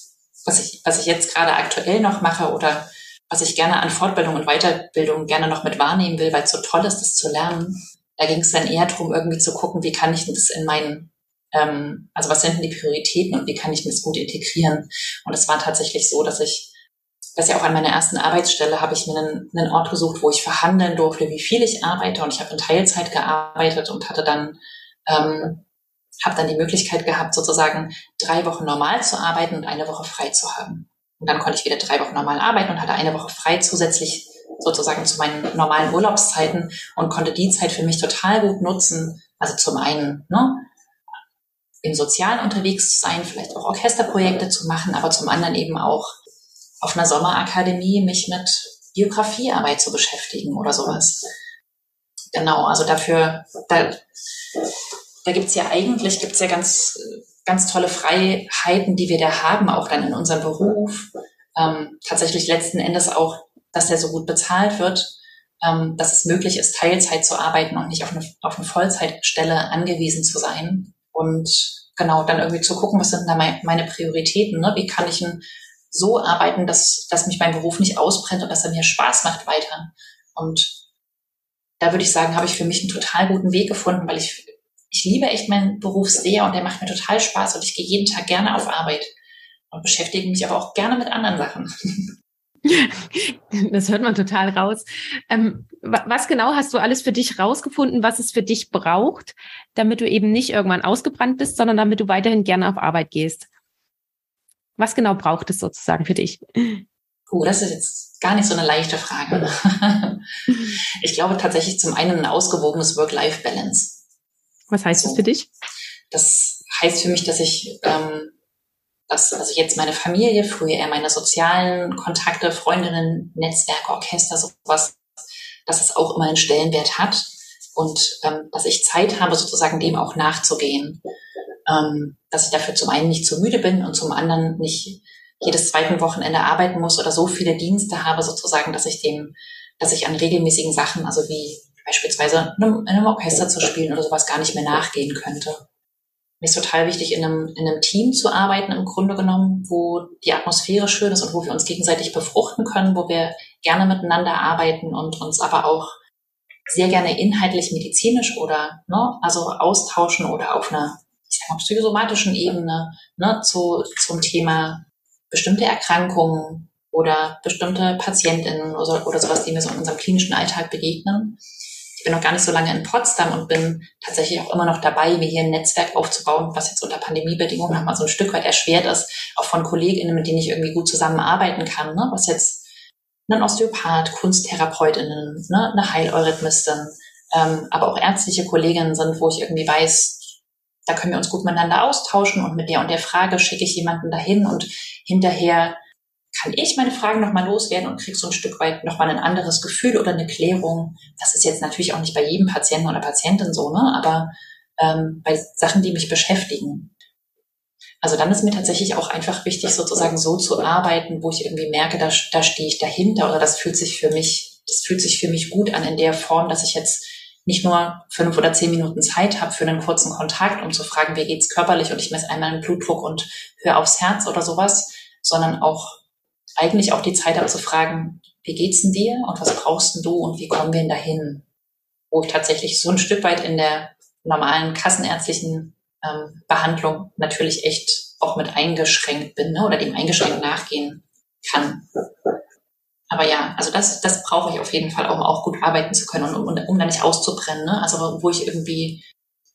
was ich was ich jetzt gerade aktuell noch mache oder was ich gerne an Fortbildung und Weiterbildung gerne noch mit wahrnehmen will, weil es so toll ist, das zu lernen. Da ging es dann eher darum, irgendwie zu gucken, wie kann ich das in meinen, ähm, also was sind denn die Prioritäten und wie kann ich das gut integrieren. Und es war tatsächlich so, dass ich das ja auch an meiner ersten Arbeitsstelle habe ich mir einen, einen Ort gesucht, wo ich verhandeln durfte, wie viel ich arbeite. Und ich habe in Teilzeit gearbeitet und hatte dann ähm, habe dann die Möglichkeit gehabt, sozusagen drei Wochen normal zu arbeiten und eine Woche frei zu haben. Und dann konnte ich wieder drei Wochen normal arbeiten und hatte eine Woche frei zusätzlich sozusagen zu meinen normalen Urlaubszeiten und konnte die Zeit für mich total gut nutzen. Also zum einen ne, im Sozialen unterwegs zu sein, vielleicht auch Orchesterprojekte zu machen, aber zum anderen eben auch auf einer Sommerakademie mich mit Biografiearbeit zu beschäftigen oder sowas. Genau, also dafür, da, da gibt's ja eigentlich, gibt's ja ganz, ganz tolle Freiheiten, die wir da haben, auch dann in unserem Beruf. Ähm, tatsächlich letzten Endes auch, dass der so gut bezahlt wird, ähm, dass es möglich ist, Teilzeit zu arbeiten und nicht auf eine, auf eine Vollzeitstelle angewiesen zu sein. Und genau, dann irgendwie zu gucken, was sind da meine Prioritäten, ne? wie kann ich ein so arbeiten, dass, dass mich mein Beruf nicht ausbrennt und dass er mir Spaß macht weiter. Und da würde ich sagen, habe ich für mich einen total guten Weg gefunden, weil ich, ich liebe echt meinen Beruf sehr und der macht mir total Spaß und ich gehe jeden Tag gerne auf Arbeit und beschäftige mich aber auch gerne mit anderen Sachen. Das hört man total raus. Ähm, was genau hast du alles für dich rausgefunden, was es für dich braucht, damit du eben nicht irgendwann ausgebrannt bist, sondern damit du weiterhin gerne auf Arbeit gehst? Was genau braucht es sozusagen für dich? Oh, das ist jetzt gar nicht so eine leichte Frage. ich glaube tatsächlich zum einen ein ausgewogenes Work-Life-Balance. Was heißt so. das für dich? Das heißt für mich, dass ich ähm, dass also jetzt meine Familie, früher eher meine sozialen Kontakte, Freundinnen, Netzwerk, Orchester, sowas, dass es auch immer einen Stellenwert hat und ähm, dass ich Zeit habe, sozusagen dem auch nachzugehen. Ähm, dass ich dafür zum einen nicht zu müde bin und zum anderen nicht jedes zweiten Wochenende arbeiten muss oder so viele Dienste habe, sozusagen, dass ich dem, dass ich an regelmäßigen Sachen, also wie beispielsweise in einem Orchester zu spielen oder sowas, gar nicht mehr nachgehen könnte. Mir ist total wichtig, in einem, in einem Team zu arbeiten, im Grunde genommen, wo die Atmosphäre schön ist und wo wir uns gegenseitig befruchten können, wo wir gerne miteinander arbeiten und uns aber auch sehr gerne inhaltlich medizinisch oder ne, also austauschen oder auf einer ich sag mal, psychosomatischen Ebene ne, zu, zum Thema bestimmte Erkrankungen oder bestimmte Patientinnen oder, oder sowas, die mir so in unserem klinischen Alltag begegnen ich bin noch gar nicht so lange in Potsdam und bin tatsächlich auch immer noch dabei, mir hier ein Netzwerk aufzubauen, was jetzt unter Pandemiebedingungen nochmal so ein Stück weit erschwert ist, auch von KollegInnen, mit denen ich irgendwie gut zusammenarbeiten kann, ne? was jetzt ein Osteopath, KunsttherapeutInnen, ne? eine Heileurythmistin, ähm, aber auch ärztliche Kolleginnen sind, wo ich irgendwie weiß, da können wir uns gut miteinander austauschen und mit der und der Frage schicke ich jemanden dahin und hinterher kann ich meine Fragen nochmal loswerden und kriege so ein Stück weit nochmal ein anderes Gefühl oder eine Klärung. Das ist jetzt natürlich auch nicht bei jedem Patienten oder Patientin so, ne? aber ähm, bei Sachen, die mich beschäftigen. Also dann ist mir tatsächlich auch einfach wichtig, sozusagen so zu arbeiten, wo ich irgendwie merke, da, da stehe ich dahinter oder das fühlt sich für mich, das fühlt sich für mich gut an in der Form, dass ich jetzt nicht nur fünf oder zehn Minuten Zeit habe für einen kurzen Kontakt, um zu fragen, wie geht's körperlich und ich messe einmal den Blutdruck und höre aufs Herz oder sowas, sondern auch eigentlich auch die Zeit habe zu fragen, wie geht's denn dir und was brauchst denn du und wie kommen wir denn dahin? Wo ich tatsächlich so ein Stück weit in der normalen kassenärztlichen ähm, Behandlung natürlich echt auch mit eingeschränkt bin ne, oder dem eingeschränkt nachgehen kann. Aber ja, also das, das brauche ich auf jeden Fall, um auch gut arbeiten zu können und um, um da nicht auszubrennen. Ne? Also wo ich irgendwie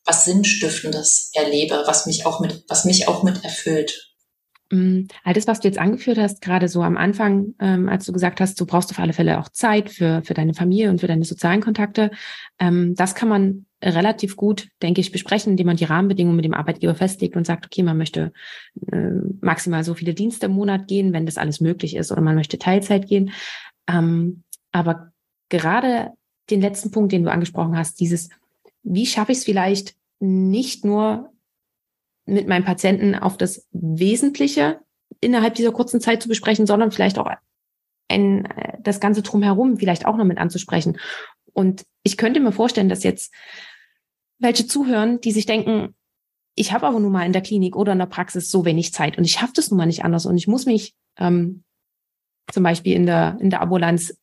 was Sinnstiftendes erlebe, was mich auch mit, was mich auch mit erfüllt. Mm, all das, was du jetzt angeführt hast, gerade so am Anfang, ähm, als du gesagt hast, du brauchst auf alle Fälle auch Zeit für, für deine Familie und für deine sozialen Kontakte, ähm, das kann man relativ gut, denke ich, besprechen, indem man die Rahmenbedingungen mit dem Arbeitgeber festlegt und sagt, okay, man möchte äh, maximal so viele Dienste im Monat gehen, wenn das alles möglich ist, oder man möchte Teilzeit gehen. Ähm, aber gerade den letzten Punkt, den du angesprochen hast, dieses, wie schaffe ich es vielleicht nicht nur mit meinem Patienten auf das Wesentliche innerhalb dieser kurzen Zeit zu besprechen, sondern vielleicht auch ein, äh, das Ganze drumherum vielleicht auch noch mit anzusprechen. Und ich könnte mir vorstellen, dass jetzt welche zuhören, die sich denken, ich habe aber nun mal in der Klinik oder in der Praxis so wenig Zeit und ich schaffe das nun mal nicht anders und ich muss mich ähm, zum Beispiel in der, in der Ambulanz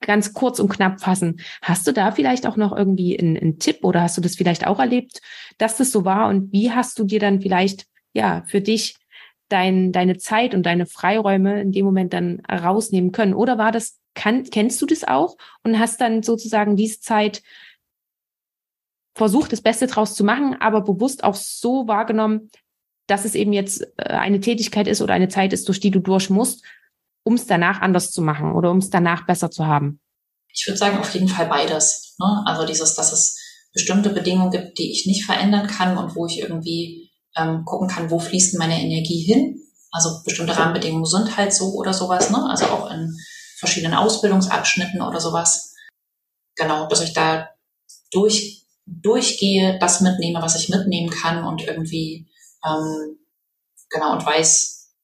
ganz kurz und knapp fassen. Hast du da vielleicht auch noch irgendwie einen, einen Tipp oder hast du das vielleicht auch erlebt, dass das so war? Und wie hast du dir dann vielleicht, ja, für dich dein, deine Zeit und deine Freiräume in dem Moment dann rausnehmen können? Oder war das, kann, kennst du das auch und hast dann sozusagen diese Zeit versucht, das Beste draus zu machen, aber bewusst auch so wahrgenommen, dass es eben jetzt äh, eine Tätigkeit ist oder eine Zeit ist, durch die du durch musst um es danach anders zu machen oder um es danach besser zu haben? Ich würde sagen, auf jeden Fall beides. Ne? Also dieses, dass es bestimmte Bedingungen gibt, die ich nicht verändern kann und wo ich irgendwie ähm, gucken kann, wo fließt meine Energie hin. Also bestimmte Rahmenbedingungen sind halt so oder sowas, ne? Also auch in verschiedenen Ausbildungsabschnitten oder sowas. Genau, dass ich da durch, durchgehe, das mitnehme, was ich mitnehmen kann und irgendwie ähm, genau und weiß,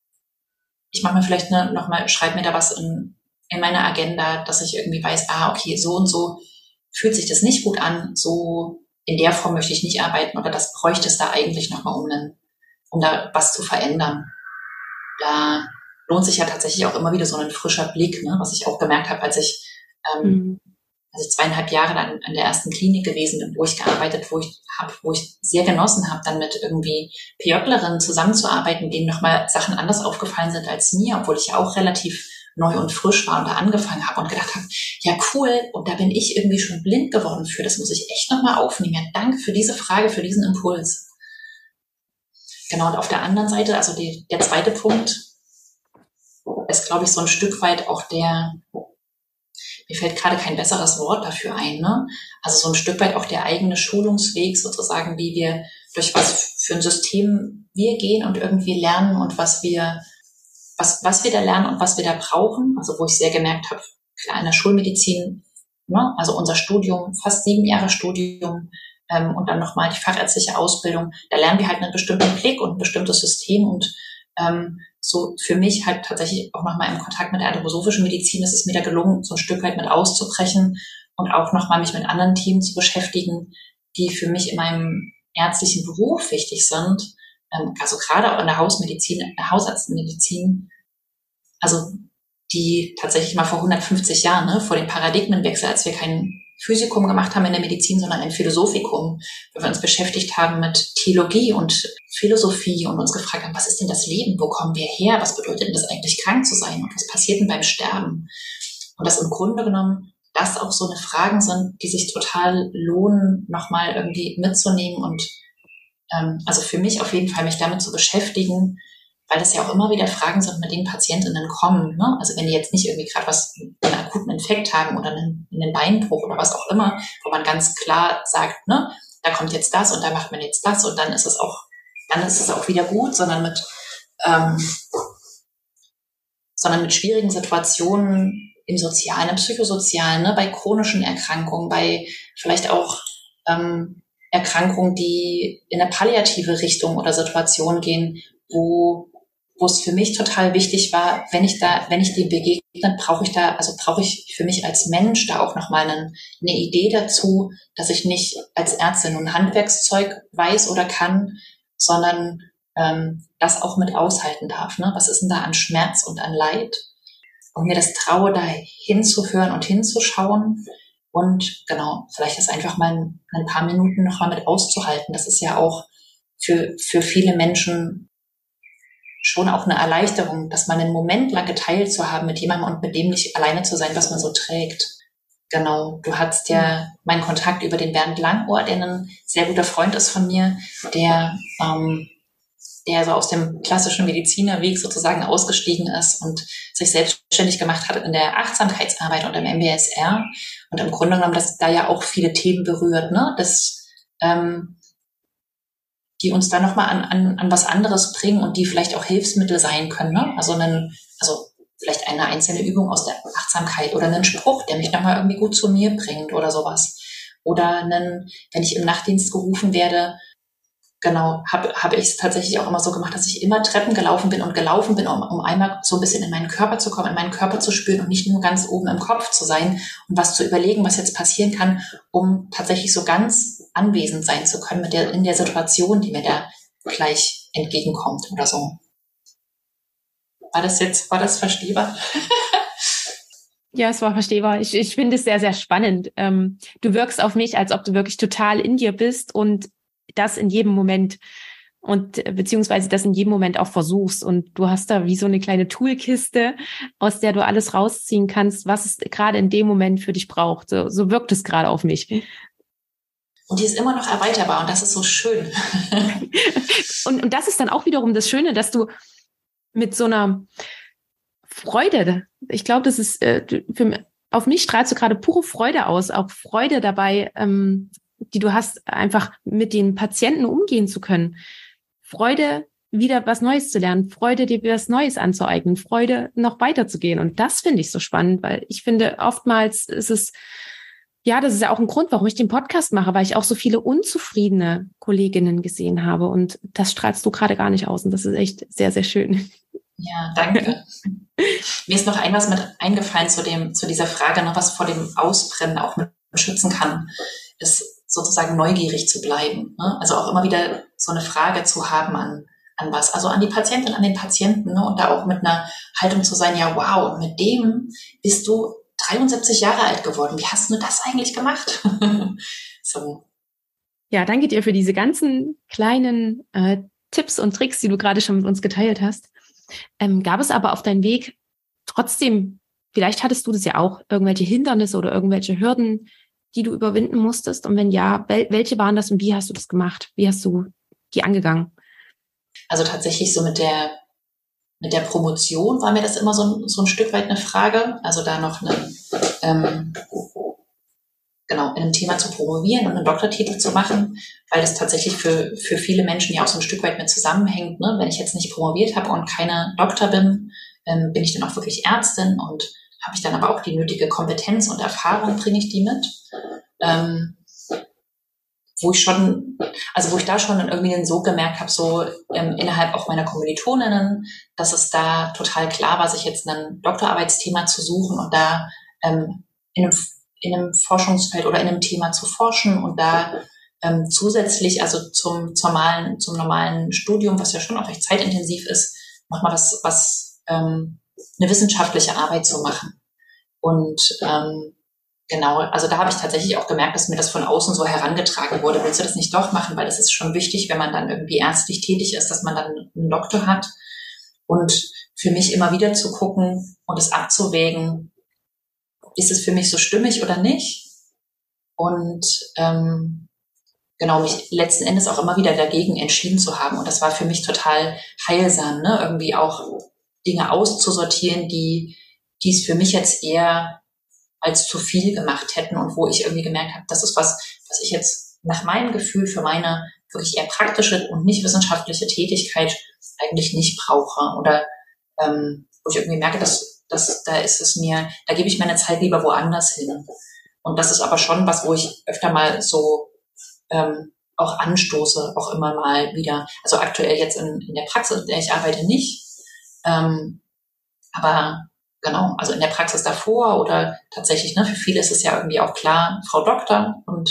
ich mache mir vielleicht ne, nochmal, schreibe mir da was in, in meiner Agenda, dass ich irgendwie weiß, ah, okay, so und so fühlt sich das nicht gut an, so in der Form möchte ich nicht arbeiten oder das bräuchte es da eigentlich nochmal, um, einen, um da was zu verändern. Da lohnt sich ja tatsächlich auch immer wieder so ein frischer Blick, ne, was ich auch gemerkt habe, als ich ähm, mhm als ich zweieinhalb Jahre dann an der ersten Klinik gewesen wo ich gearbeitet, wo ich habe, wo ich sehr genossen habe, dann mit irgendwie PJlerinnen zusammenzuarbeiten, denen nochmal Sachen anders aufgefallen sind als mir, obwohl ich ja auch relativ neu und frisch war und da angefangen habe und gedacht habe, ja cool, und da bin ich irgendwie schon blind geworden für, das muss ich echt nochmal aufnehmen. Ja, danke für diese Frage, für diesen Impuls. Genau, und auf der anderen Seite, also die, der zweite Punkt ist, glaube ich, so ein Stück weit auch der, mir fällt gerade kein besseres Wort dafür ein, ne? Also so ein Stück weit auch der eigene Schulungsweg sozusagen, wie wir, durch was für ein System wir gehen und irgendwie lernen und was wir, was, was wir da lernen und was wir da brauchen. Also wo ich sehr gemerkt habe, klar, in der Schulmedizin, ne? also unser Studium, fast sieben Jahre Studium, ähm, und dann nochmal die fachärztliche Ausbildung, da lernen wir halt einen bestimmten Blick und ein bestimmtes System und ähm, so für mich halt tatsächlich auch nochmal im Kontakt mit der anthroposophischen Medizin ist es mir da gelungen, so ein Stück weit mit auszubrechen und auch nochmal mich mit anderen Themen zu beschäftigen, die für mich in meinem ärztlichen Beruf wichtig sind. Ähm, also gerade auch in der Hausmedizin, in der Hausarztmedizin, also die tatsächlich mal vor 150 Jahren, ne, vor dem Paradigmenwechsel, als wir kein Physikum gemacht haben in der Medizin, sondern ein Philosophikum, wo wir uns beschäftigt haben mit Theologie und Philosophie und uns gefragt haben, was ist denn das Leben? Wo kommen wir her? Was bedeutet denn das eigentlich, krank zu sein? Und was passiert denn beim Sterben? Und das im Grunde genommen, das auch so eine Fragen sind, die sich total lohnen, nochmal irgendwie mitzunehmen und ähm, also für mich auf jeden Fall mich damit zu beschäftigen, weil das ja auch immer wieder Fragen sind, mit denen Patientinnen kommen. Ne? Also wenn die jetzt nicht irgendwie gerade was, einen akuten Infekt haben oder einen, einen Beinbruch oder was auch immer, wo man ganz klar sagt, ne, da kommt jetzt das und da macht man jetzt das und dann ist es auch, dann ist es auch wieder gut, sondern mit, ähm, sondern mit schwierigen Situationen im Sozialen, im Psychosozialen, ne, bei chronischen Erkrankungen, bei vielleicht auch ähm, Erkrankungen, die in eine palliative Richtung oder Situation gehen, wo wo es für mich total wichtig war, wenn ich da, wenn ich dem begegne, brauche ich da, also brauche ich für mich als Mensch da auch nochmal eine, eine Idee dazu, dass ich nicht als Ärztin nur ein Handwerkszeug weiß oder kann, sondern ähm, das auch mit aushalten darf. Ne? Was ist denn da an Schmerz und an Leid? Und mir das traue, da hinzuhören und hinzuschauen und genau, vielleicht das einfach mal ein, ein paar Minuten nochmal mit auszuhalten. Das ist ja auch für, für viele Menschen schon auch eine Erleichterung, dass man einen Moment lang geteilt zu haben mit jemandem und mit dem nicht alleine zu sein, was man so trägt. Genau, du hattest ja mhm. meinen Kontakt über den Bernd Langohr, der ein sehr guter Freund ist von mir, der, ähm, der so aus dem klassischen Medizinerweg sozusagen ausgestiegen ist und sich selbstständig gemacht hat in der Achtsamkeitsarbeit und im MBSR und im Grunde genommen, dass da ja auch viele Themen berührt, ne? Das ähm, die uns dann nochmal an, an, an was anderes bringen und die vielleicht auch Hilfsmittel sein können. Ne? Also, einen, also vielleicht eine einzelne Übung aus der Achtsamkeit oder einen Spruch, der mich nochmal irgendwie gut zu mir bringt oder sowas. Oder einen, wenn ich im Nachtdienst gerufen werde, genau, habe hab ich es tatsächlich auch immer so gemacht, dass ich immer Treppen gelaufen bin und gelaufen bin, um, um einmal so ein bisschen in meinen Körper zu kommen, in meinen Körper zu spüren und nicht nur ganz oben im Kopf zu sein und was zu überlegen, was jetzt passieren kann, um tatsächlich so ganz anwesend sein zu können mit der, in der Situation, die mir da gleich entgegenkommt oder so. War das jetzt, war das verstehbar? Ja, es war verstehbar. Ich, ich finde es sehr, sehr spannend. Ähm, du wirkst auf mich, als ob du wirklich total in dir bist und das in jedem Moment und beziehungsweise das in jedem Moment auch versuchst. Und du hast da wie so eine kleine Toolkiste, aus der du alles rausziehen kannst, was es gerade in dem Moment für dich braucht. So, so wirkt es gerade auf mich. Und die ist immer noch erweiterbar und das ist so schön. und, und das ist dann auch wiederum das Schöne, dass du mit so einer Freude, ich glaube, das ist äh, für, auf mich strahlst du gerade pure Freude aus, auch Freude dabei, ähm, die du hast, einfach mit den Patienten umgehen zu können. Freude, wieder was Neues zu lernen, Freude, dir was Neues anzueignen, Freude, noch weiterzugehen. Und das finde ich so spannend, weil ich finde, oftmals ist es ja, das ist ja auch ein Grund, warum ich den Podcast mache, weil ich auch so viele unzufriedene Kolleginnen gesehen habe. Und das strahlst du gerade gar nicht aus. Und das ist echt sehr, sehr schön. Ja, danke. Mir ist noch ein was mit eingefallen zu dem, zu dieser Frage, noch was vor dem Ausbrennen auch mit schützen kann, ist sozusagen neugierig zu bleiben. Ne? Also auch immer wieder so eine Frage zu haben an, an was, also an die Patientin, an den Patienten ne? und da auch mit einer Haltung zu sein, ja, wow, mit dem bist du 73 Jahre alt geworden. Wie hast du das eigentlich gemacht? so. Ja, danke dir für diese ganzen kleinen äh, Tipps und Tricks, die du gerade schon mit uns geteilt hast. Ähm, gab es aber auf deinem Weg trotzdem, vielleicht hattest du das ja auch, irgendwelche Hindernisse oder irgendwelche Hürden, die du überwinden musstest? Und wenn ja, wel welche waren das und wie hast du das gemacht? Wie hast du die angegangen? Also tatsächlich so mit der mit der Promotion war mir das immer so ein, so ein Stück weit eine Frage. Also da noch eine, ähm, genau, in einem Thema zu promovieren und einen Doktortitel zu machen, weil das tatsächlich für, für viele Menschen ja auch so ein Stück weit mit zusammenhängt. Ne? Wenn ich jetzt nicht promoviert habe und keine Doktor bin, ähm, bin ich dann auch wirklich Ärztin und habe ich dann aber auch die nötige Kompetenz und Erfahrung, bringe ich die mit. Ähm, wo ich schon, also wo ich da schon irgendwie so gemerkt habe, so ähm, innerhalb auch meiner Kommilitoninnen, dass es da total klar war, sich jetzt ein Doktorarbeitsthema zu suchen und da ähm, in, einem, in einem Forschungsfeld oder in einem Thema zu forschen und da ähm, zusätzlich, also zum, zum, normalen, zum normalen Studium, was ja schon auch recht zeitintensiv ist, nochmal was, was ähm, eine wissenschaftliche Arbeit zu machen. Und ähm, Genau, also da habe ich tatsächlich auch gemerkt, dass mir das von außen so herangetragen wurde. Willst du das nicht doch machen? Weil es ist schon wichtig, wenn man dann irgendwie ärztlich tätig ist, dass man dann einen Doktor hat. Und für mich immer wieder zu gucken und es abzuwägen, ist es für mich so stimmig oder nicht? Und ähm, genau, mich letzten Endes auch immer wieder dagegen entschieden zu haben. Und das war für mich total heilsam, ne? irgendwie auch Dinge auszusortieren, die, die es für mich jetzt eher als zu viel gemacht hätten und wo ich irgendwie gemerkt habe, das ist was, was ich jetzt nach meinem Gefühl für meine wirklich eher praktische und nicht wissenschaftliche Tätigkeit eigentlich nicht brauche oder ähm, wo ich irgendwie merke, dass, dass da ist es mir, da gebe ich meine Zeit lieber woanders hin. Und das ist aber schon was, wo ich öfter mal so ähm, auch anstoße, auch immer mal wieder. Also aktuell jetzt in, in der Praxis, in der ich arbeite, nicht. Ähm, aber genau, also in der Praxis davor oder tatsächlich, ne, für viele ist es ja irgendwie auch klar, Frau Doktor und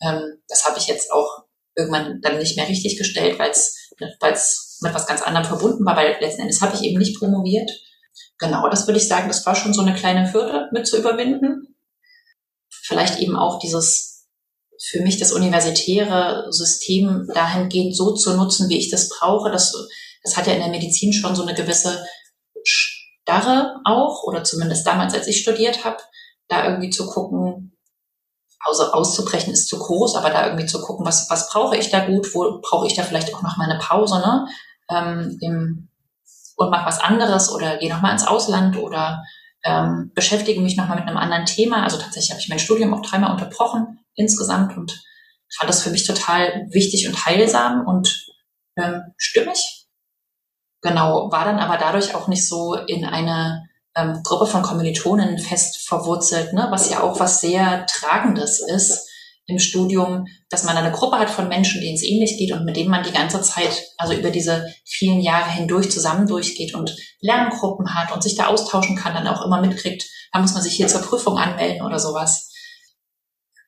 ähm, das habe ich jetzt auch irgendwann dann nicht mehr richtig gestellt, weil es mit was ganz anderem verbunden war, weil letzten Endes habe ich eben nicht promoviert. Genau, das würde ich sagen, das war schon so eine kleine Hürde mit zu überwinden. Vielleicht eben auch dieses für mich das universitäre System dahingehend so zu nutzen, wie ich das brauche. Das, das hat ja in der Medizin schon so eine gewisse Starre auch, oder zumindest damals, als ich studiert habe, da irgendwie zu gucken, also auszubrechen ist zu groß, aber da irgendwie zu gucken, was, was brauche ich da gut, wo brauche ich da vielleicht auch noch mal eine Pause, ne? Ähm, im, und mach was anderes oder gehe noch mal ins Ausland oder ähm, beschäftige mich noch mal mit einem anderen Thema. Also tatsächlich habe ich mein Studium auch dreimal unterbrochen insgesamt und fand das für mich total wichtig und heilsam und ähm, stimmig. Genau, war dann aber dadurch auch nicht so in eine ähm, Gruppe von Kommilitonen fest verwurzelt, ne? was ja auch was sehr Tragendes ist im Studium, dass man eine Gruppe hat von Menschen, denen es ähnlich geht und mit denen man die ganze Zeit, also über diese vielen Jahre hindurch zusammen durchgeht und Lerngruppen hat und sich da austauschen kann, dann auch immer mitkriegt, da muss man sich hier zur Prüfung anmelden oder sowas.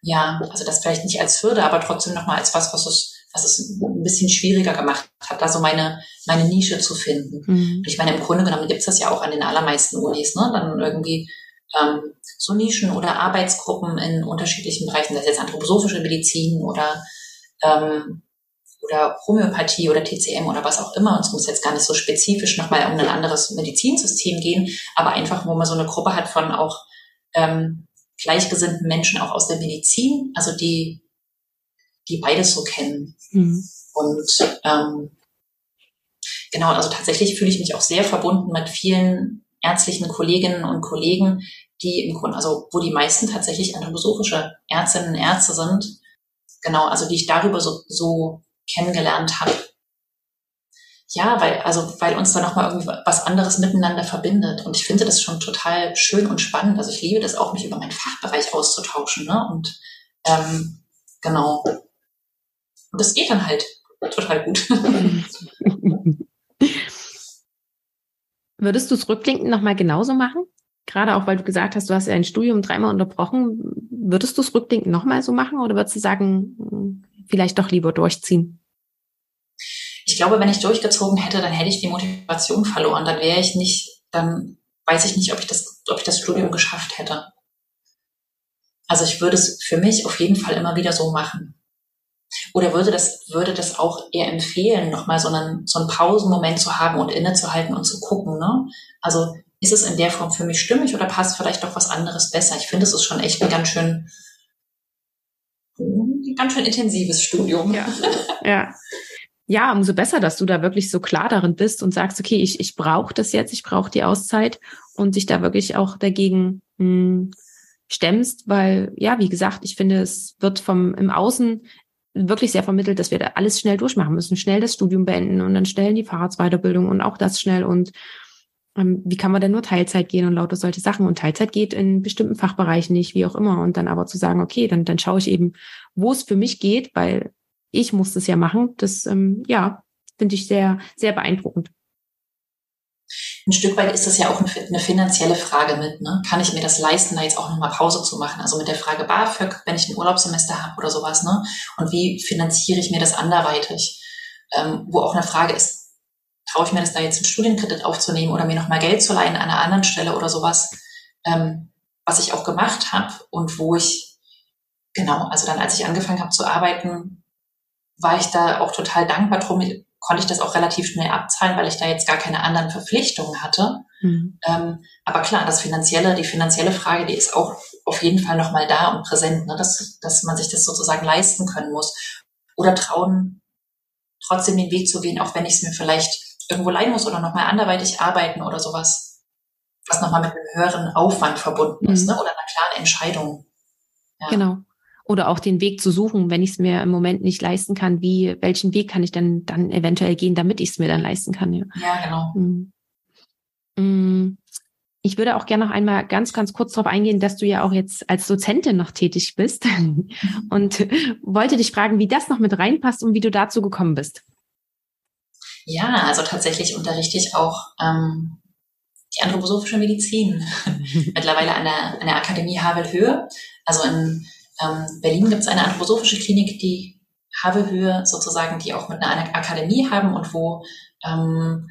Ja, also das vielleicht nicht als Hürde, aber trotzdem nochmal als was, was es was es ein bisschen schwieriger gemacht hat, da so meine, meine Nische zu finden. Mhm. Ich meine, im Grunde genommen gibt es das ja auch an den allermeisten Unis, ne? Dann irgendwie ähm, so Nischen oder Arbeitsgruppen in unterschiedlichen Bereichen, das ist jetzt anthroposophische Medizin oder ähm, oder Homöopathie oder TCM oder was auch immer. Und es muss jetzt gar nicht so spezifisch nochmal um ein anderes Medizinsystem gehen, aber einfach, wo man so eine Gruppe hat von auch ähm, gleichgesinnten Menschen auch aus der Medizin, also die die beides so kennen. Mhm. Und ähm, genau, also tatsächlich fühle ich mich auch sehr verbunden mit vielen ärztlichen Kolleginnen und Kollegen, die im Grunde, also wo die meisten tatsächlich anthroposophische Ärztinnen und Ärzte sind. Genau, also die ich darüber so, so kennengelernt habe. Ja, weil, also, weil uns da nochmal irgendwie was anderes miteinander verbindet. Und ich finde das schon total schön und spannend. Also ich liebe das auch, mich über meinen Fachbereich auszutauschen. Ne? Und ähm, genau, und das geht dann halt total gut. Würdest du es rückblickend nochmal genauso machen? Gerade auch, weil du gesagt hast, du hast ja ein Studium dreimal unterbrochen. Würdest du es rückblickend nochmal so machen oder würdest du sagen, vielleicht doch lieber durchziehen? Ich glaube, wenn ich durchgezogen hätte, dann hätte ich die Motivation verloren. Dann wäre ich nicht, dann weiß ich nicht, ob ich das, ob ich das Studium geschafft hätte. Also ich würde es für mich auf jeden Fall immer wieder so machen. Oder würde das, würde das auch eher empfehlen, nochmal so einen, so einen Pausenmoment zu haben und innezuhalten und zu gucken, ne? Also, ist es in der Form für mich stimmig oder passt vielleicht doch was anderes besser? Ich finde, es ist schon echt ein ganz schön, ein ganz schön intensives Studium. Ja. ja. Ja, umso besser, dass du da wirklich so klar darin bist und sagst, okay, ich, ich brauche das jetzt, ich brauche die Auszeit und dich da wirklich auch dagegen mh, hm, stemmst, weil, ja, wie gesagt, ich finde, es wird vom im Außen wirklich sehr vermittelt, dass wir da alles schnell durchmachen müssen, schnell das Studium beenden und dann schnell in die Fahrradsweiterbildung und auch das schnell und ähm, wie kann man denn nur Teilzeit gehen und lauter solche Sachen? Und Teilzeit geht in bestimmten Fachbereichen nicht, wie auch immer. Und dann aber zu sagen, okay, dann, dann schaue ich eben, wo es für mich geht, weil ich muss das ja machen, das, ähm, ja, finde ich sehr, sehr beeindruckend ein Stück weit ist das ja auch eine finanzielle Frage mit. Ne? Kann ich mir das leisten, da jetzt auch nochmal Pause zu machen? Also mit der Frage BAföG, wenn ich ein Urlaubssemester habe oder sowas. Ne? Und wie finanziere ich mir das anderweitig? Ähm, wo auch eine Frage ist, traue ich mir das da jetzt einen Studienkredit aufzunehmen oder mir nochmal Geld zu leihen an einer anderen Stelle oder sowas? Ähm, was ich auch gemacht habe und wo ich, genau, also dann als ich angefangen habe zu arbeiten, war ich da auch total dankbar drum, konnte ich das auch relativ schnell abzahlen, weil ich da jetzt gar keine anderen Verpflichtungen hatte. Mhm. Ähm, aber klar, das finanzielle, die finanzielle Frage, die ist auch auf jeden Fall nochmal da und präsent, ne? dass, dass man sich das sozusagen leisten können muss. Oder trauen, trotzdem den Weg zu gehen, auch wenn ich es mir vielleicht irgendwo leihen muss oder nochmal anderweitig arbeiten oder sowas, was nochmal mit einem höheren Aufwand verbunden mhm. ist, ne? oder einer klaren Entscheidung. Ja. Genau oder auch den Weg zu suchen, wenn ich es mir im Moment nicht leisten kann, wie, welchen Weg kann ich denn dann eventuell gehen, damit ich es mir dann leisten kann. Ja, ja genau. Mhm. Ich würde auch gerne noch einmal ganz, ganz kurz darauf eingehen, dass du ja auch jetzt als Dozentin noch tätig bist und wollte dich fragen, wie das noch mit reinpasst und wie du dazu gekommen bist. Ja, also tatsächlich unterrichte ich auch ähm, die anthroposophische Medizin mittlerweile an der, an der Akademie Havel-Höhe, also in ähm, Berlin gibt es eine anthroposophische Klinik, die Havelhöhe sozusagen, die auch mit einer Akademie haben und wo ähm,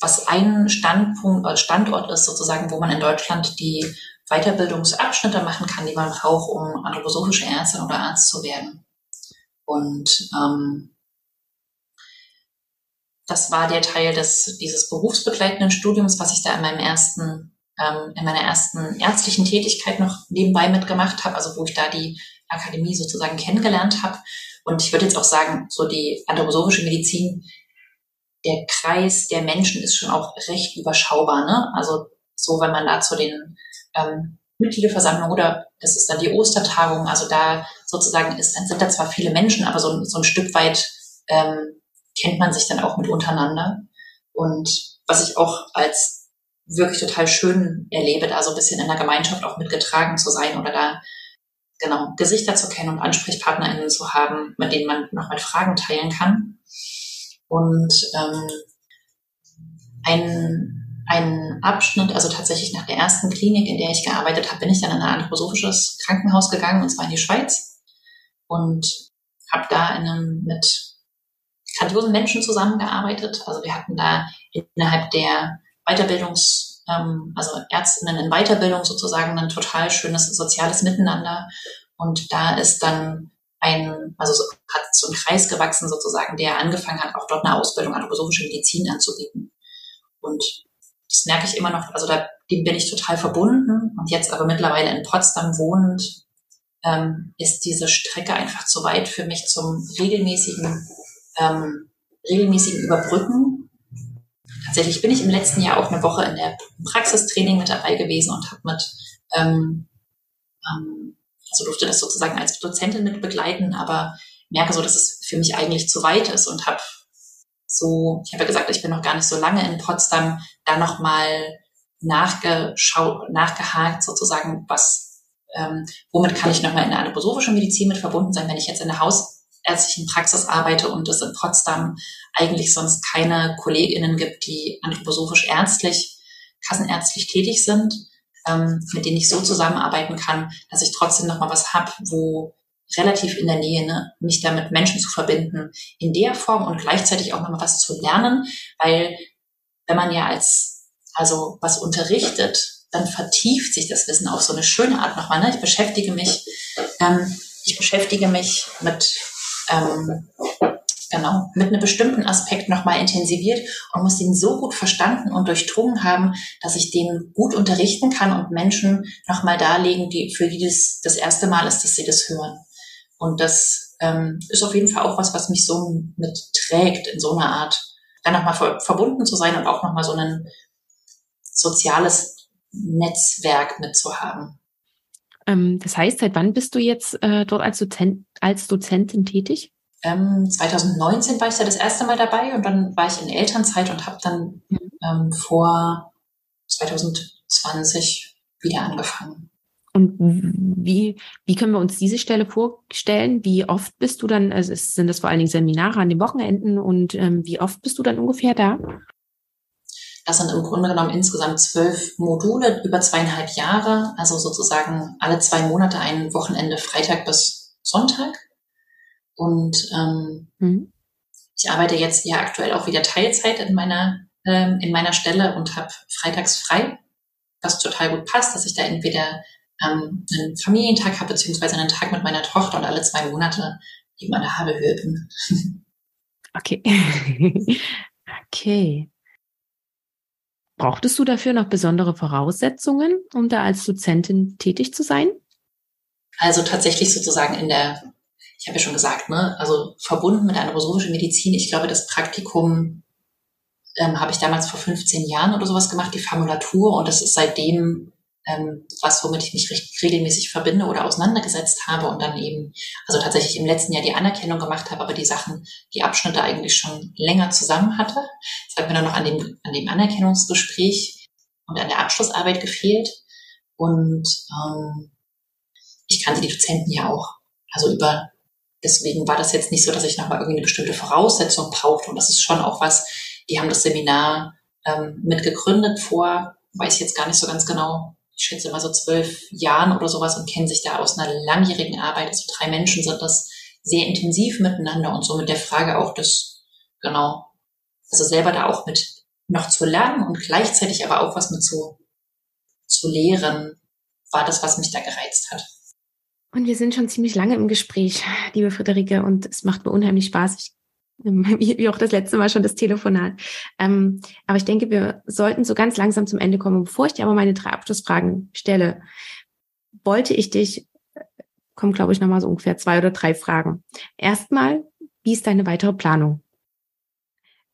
was ein Standpunkt, äh, Standort ist sozusagen, wo man in Deutschland die Weiterbildungsabschnitte machen kann, die man braucht, um anthroposophische Ärztin oder Arzt zu werden. Und ähm, das war der Teil des, dieses berufsbegleitenden Studiums, was ich da in meinem ersten ähm, in meiner ersten ärztlichen Tätigkeit noch nebenbei mitgemacht habe, also wo ich da die Akademie sozusagen kennengelernt habe. Und ich würde jetzt auch sagen, so die anthroposophische Medizin, der Kreis der Menschen ist schon auch recht überschaubar. Ne? Also so, wenn man da zu den ähm, Mitgliederversammlungen oder das ist dann die Ostertagung, also da sozusagen ist, sind da zwar viele Menschen, aber so, so ein Stück weit ähm, kennt man sich dann auch mit untereinander. Und was ich auch als wirklich total schön erlebe, da so ein bisschen in der Gemeinschaft auch mitgetragen zu sein oder da genau Gesichter zu kennen und AnsprechpartnerInnen zu haben, mit denen man noch mal Fragen teilen kann. Und ähm, ein, ein Abschnitt, also tatsächlich nach der ersten Klinik, in der ich gearbeitet habe, bin ich dann in ein anthroposophisches Krankenhaus gegangen, und zwar in die Schweiz. Und habe da in einem, mit grandiosen Menschen zusammengearbeitet. Also wir hatten da innerhalb der Weiterbildungs, ähm, also Ärztinnen in Weiterbildung sozusagen ein total schönes soziales Miteinander. Und da ist dann ein, also so, hat so ein Kreis gewachsen sozusagen, der angefangen hat, auch dort eine Ausbildung anthroposophische Medizin anzubieten. Und das merke ich immer noch, also da, dem bin ich total verbunden. Und jetzt aber mittlerweile in Potsdam wohnend, ähm, ist diese Strecke einfach zu weit für mich zum regelmäßigen, ähm, regelmäßigen Überbrücken tatsächlich bin ich im letzten Jahr auch eine Woche in der Praxistraining mit dabei gewesen und habe mit, ähm, ähm, also durfte das sozusagen als Dozentin mit begleiten, aber merke so, dass es für mich eigentlich zu weit ist und habe so, ich habe ja gesagt, ich bin noch gar nicht so lange in Potsdam, da nochmal nachgeschaut, nachgehakt sozusagen, was, ähm, womit kann ich nochmal in der anthroposophischen Medizin mit verbunden sein, wenn ich jetzt in der hausärztlichen Praxis arbeite und es in Potsdam eigentlich sonst keine KollegInnen gibt, die anthroposophisch ärztlich, kassenärztlich tätig sind, ähm, mit denen ich so zusammenarbeiten kann, dass ich trotzdem noch mal was hab, wo relativ in der Nähe, ne, mich da mit Menschen zu verbinden, in der Form und gleichzeitig auch noch mal was zu lernen, weil wenn man ja als, also was unterrichtet, dann vertieft sich das Wissen auf so eine schöne Art nochmal. Ne? Ich beschäftige mich, ähm, ich beschäftige mich mit ähm, genau, mit einem bestimmten Aspekt nochmal intensiviert und muss den so gut verstanden und durchdrungen haben, dass ich den gut unterrichten kann und Menschen nochmal darlegen, die, für die das das erste Mal ist, dass sie das hören. Und das ähm, ist auf jeden Fall auch was, was mich so mitträgt, in so einer Art, dann nochmal verbunden zu sein und auch nochmal so ein soziales Netzwerk mitzuhaben. Ähm, das heißt, seit wann bist du jetzt äh, dort als, Dozent, als Dozentin tätig? Ähm, 2019 war ich ja das erste Mal dabei und dann war ich in Elternzeit und habe dann mhm. ähm, vor 2020 wieder angefangen. Und wie, wie können wir uns diese Stelle vorstellen? Wie oft bist du dann, also sind das vor allen Dingen Seminare an den Wochenenden und ähm, wie oft bist du dann ungefähr da? Das sind im Grunde genommen insgesamt zwölf Module über zweieinhalb Jahre, also sozusagen alle zwei Monate ein Wochenende, Freitag bis Sonntag. Und ähm, mhm. ich arbeite jetzt ja aktuell auch wieder Teilzeit in meiner, ähm, in meiner Stelle und habe freitags frei, was total gut passt, dass ich da entweder ähm, einen Familientag habe, beziehungsweise einen Tag mit meiner Tochter und alle zwei Monate eben an der Habehöhe bin. Okay. okay. Brauchtest du dafür noch besondere Voraussetzungen, um da als Dozentin tätig zu sein? Also tatsächlich sozusagen in der ich habe ja schon gesagt, ne, also verbunden mit anthroposophischen Medizin, ich glaube, das Praktikum ähm, habe ich damals vor 15 Jahren oder sowas gemacht, die Formulatur, und das ist seitdem ähm, was, womit ich mich recht, regelmäßig verbinde oder auseinandergesetzt habe und dann eben, also tatsächlich im letzten Jahr die Anerkennung gemacht habe, aber die Sachen, die Abschnitte eigentlich schon länger zusammen hatte. Das hat mir dann noch an dem, an dem Anerkennungsgespräch und an der Abschlussarbeit gefehlt. Und ähm, ich kannte die Dozenten ja auch, also über Deswegen war das jetzt nicht so, dass ich nochmal irgendwie eine bestimmte Voraussetzung brauchte. Und das ist schon auch was, die haben das Seminar ähm, mitgegründet vor, weiß ich jetzt gar nicht so ganz genau, ich schätze mal so zwölf Jahren oder sowas und kennen sich da aus einer langjährigen Arbeit. Also drei Menschen sind das sehr intensiv miteinander und so mit der Frage auch das, genau, also selber da auch mit noch zu lernen und gleichzeitig aber auch was mit zu, zu lehren, war das, was mich da gereizt hat. Und wir sind schon ziemlich lange im Gespräch, liebe Friederike, und es macht mir unheimlich Spaß. Ich, wie, auch das letzte Mal schon das Telefonat. Ähm, aber ich denke, wir sollten so ganz langsam zum Ende kommen. Bevor ich dir aber meine drei Abschlussfragen stelle, wollte ich dich, kommen glaube ich nochmal so ungefähr zwei oder drei Fragen. Erstmal, wie ist deine weitere Planung?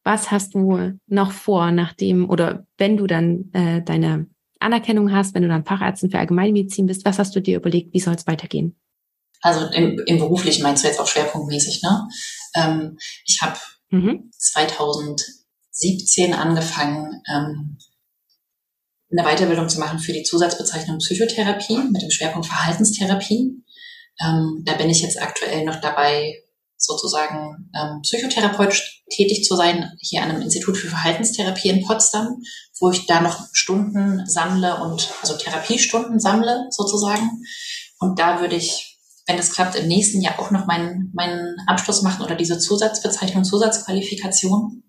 Was hast du noch vor, nachdem oder wenn du dann äh, deine Anerkennung hast, wenn du dann Fachärztin für Allgemeinmedizin bist, was hast du dir überlegt, wie soll es weitergehen? Also im, im beruflichen meinst du jetzt auch schwerpunktmäßig, ne? Ähm, ich habe mhm. 2017 angefangen, ähm, eine Weiterbildung zu machen für die Zusatzbezeichnung Psychotherapie mit dem Schwerpunkt Verhaltenstherapie. Ähm, da bin ich jetzt aktuell noch dabei, sozusagen ähm, psychotherapeutisch tätig zu sein, hier an einem Institut für Verhaltenstherapie in Potsdam, wo ich da noch Stunden sammle und also Therapiestunden sammle sozusagen. Und da würde ich, wenn es klappt, im nächsten Jahr auch noch meinen, meinen Abschluss machen oder diese Zusatzbezeichnung, Zusatzqualifikation.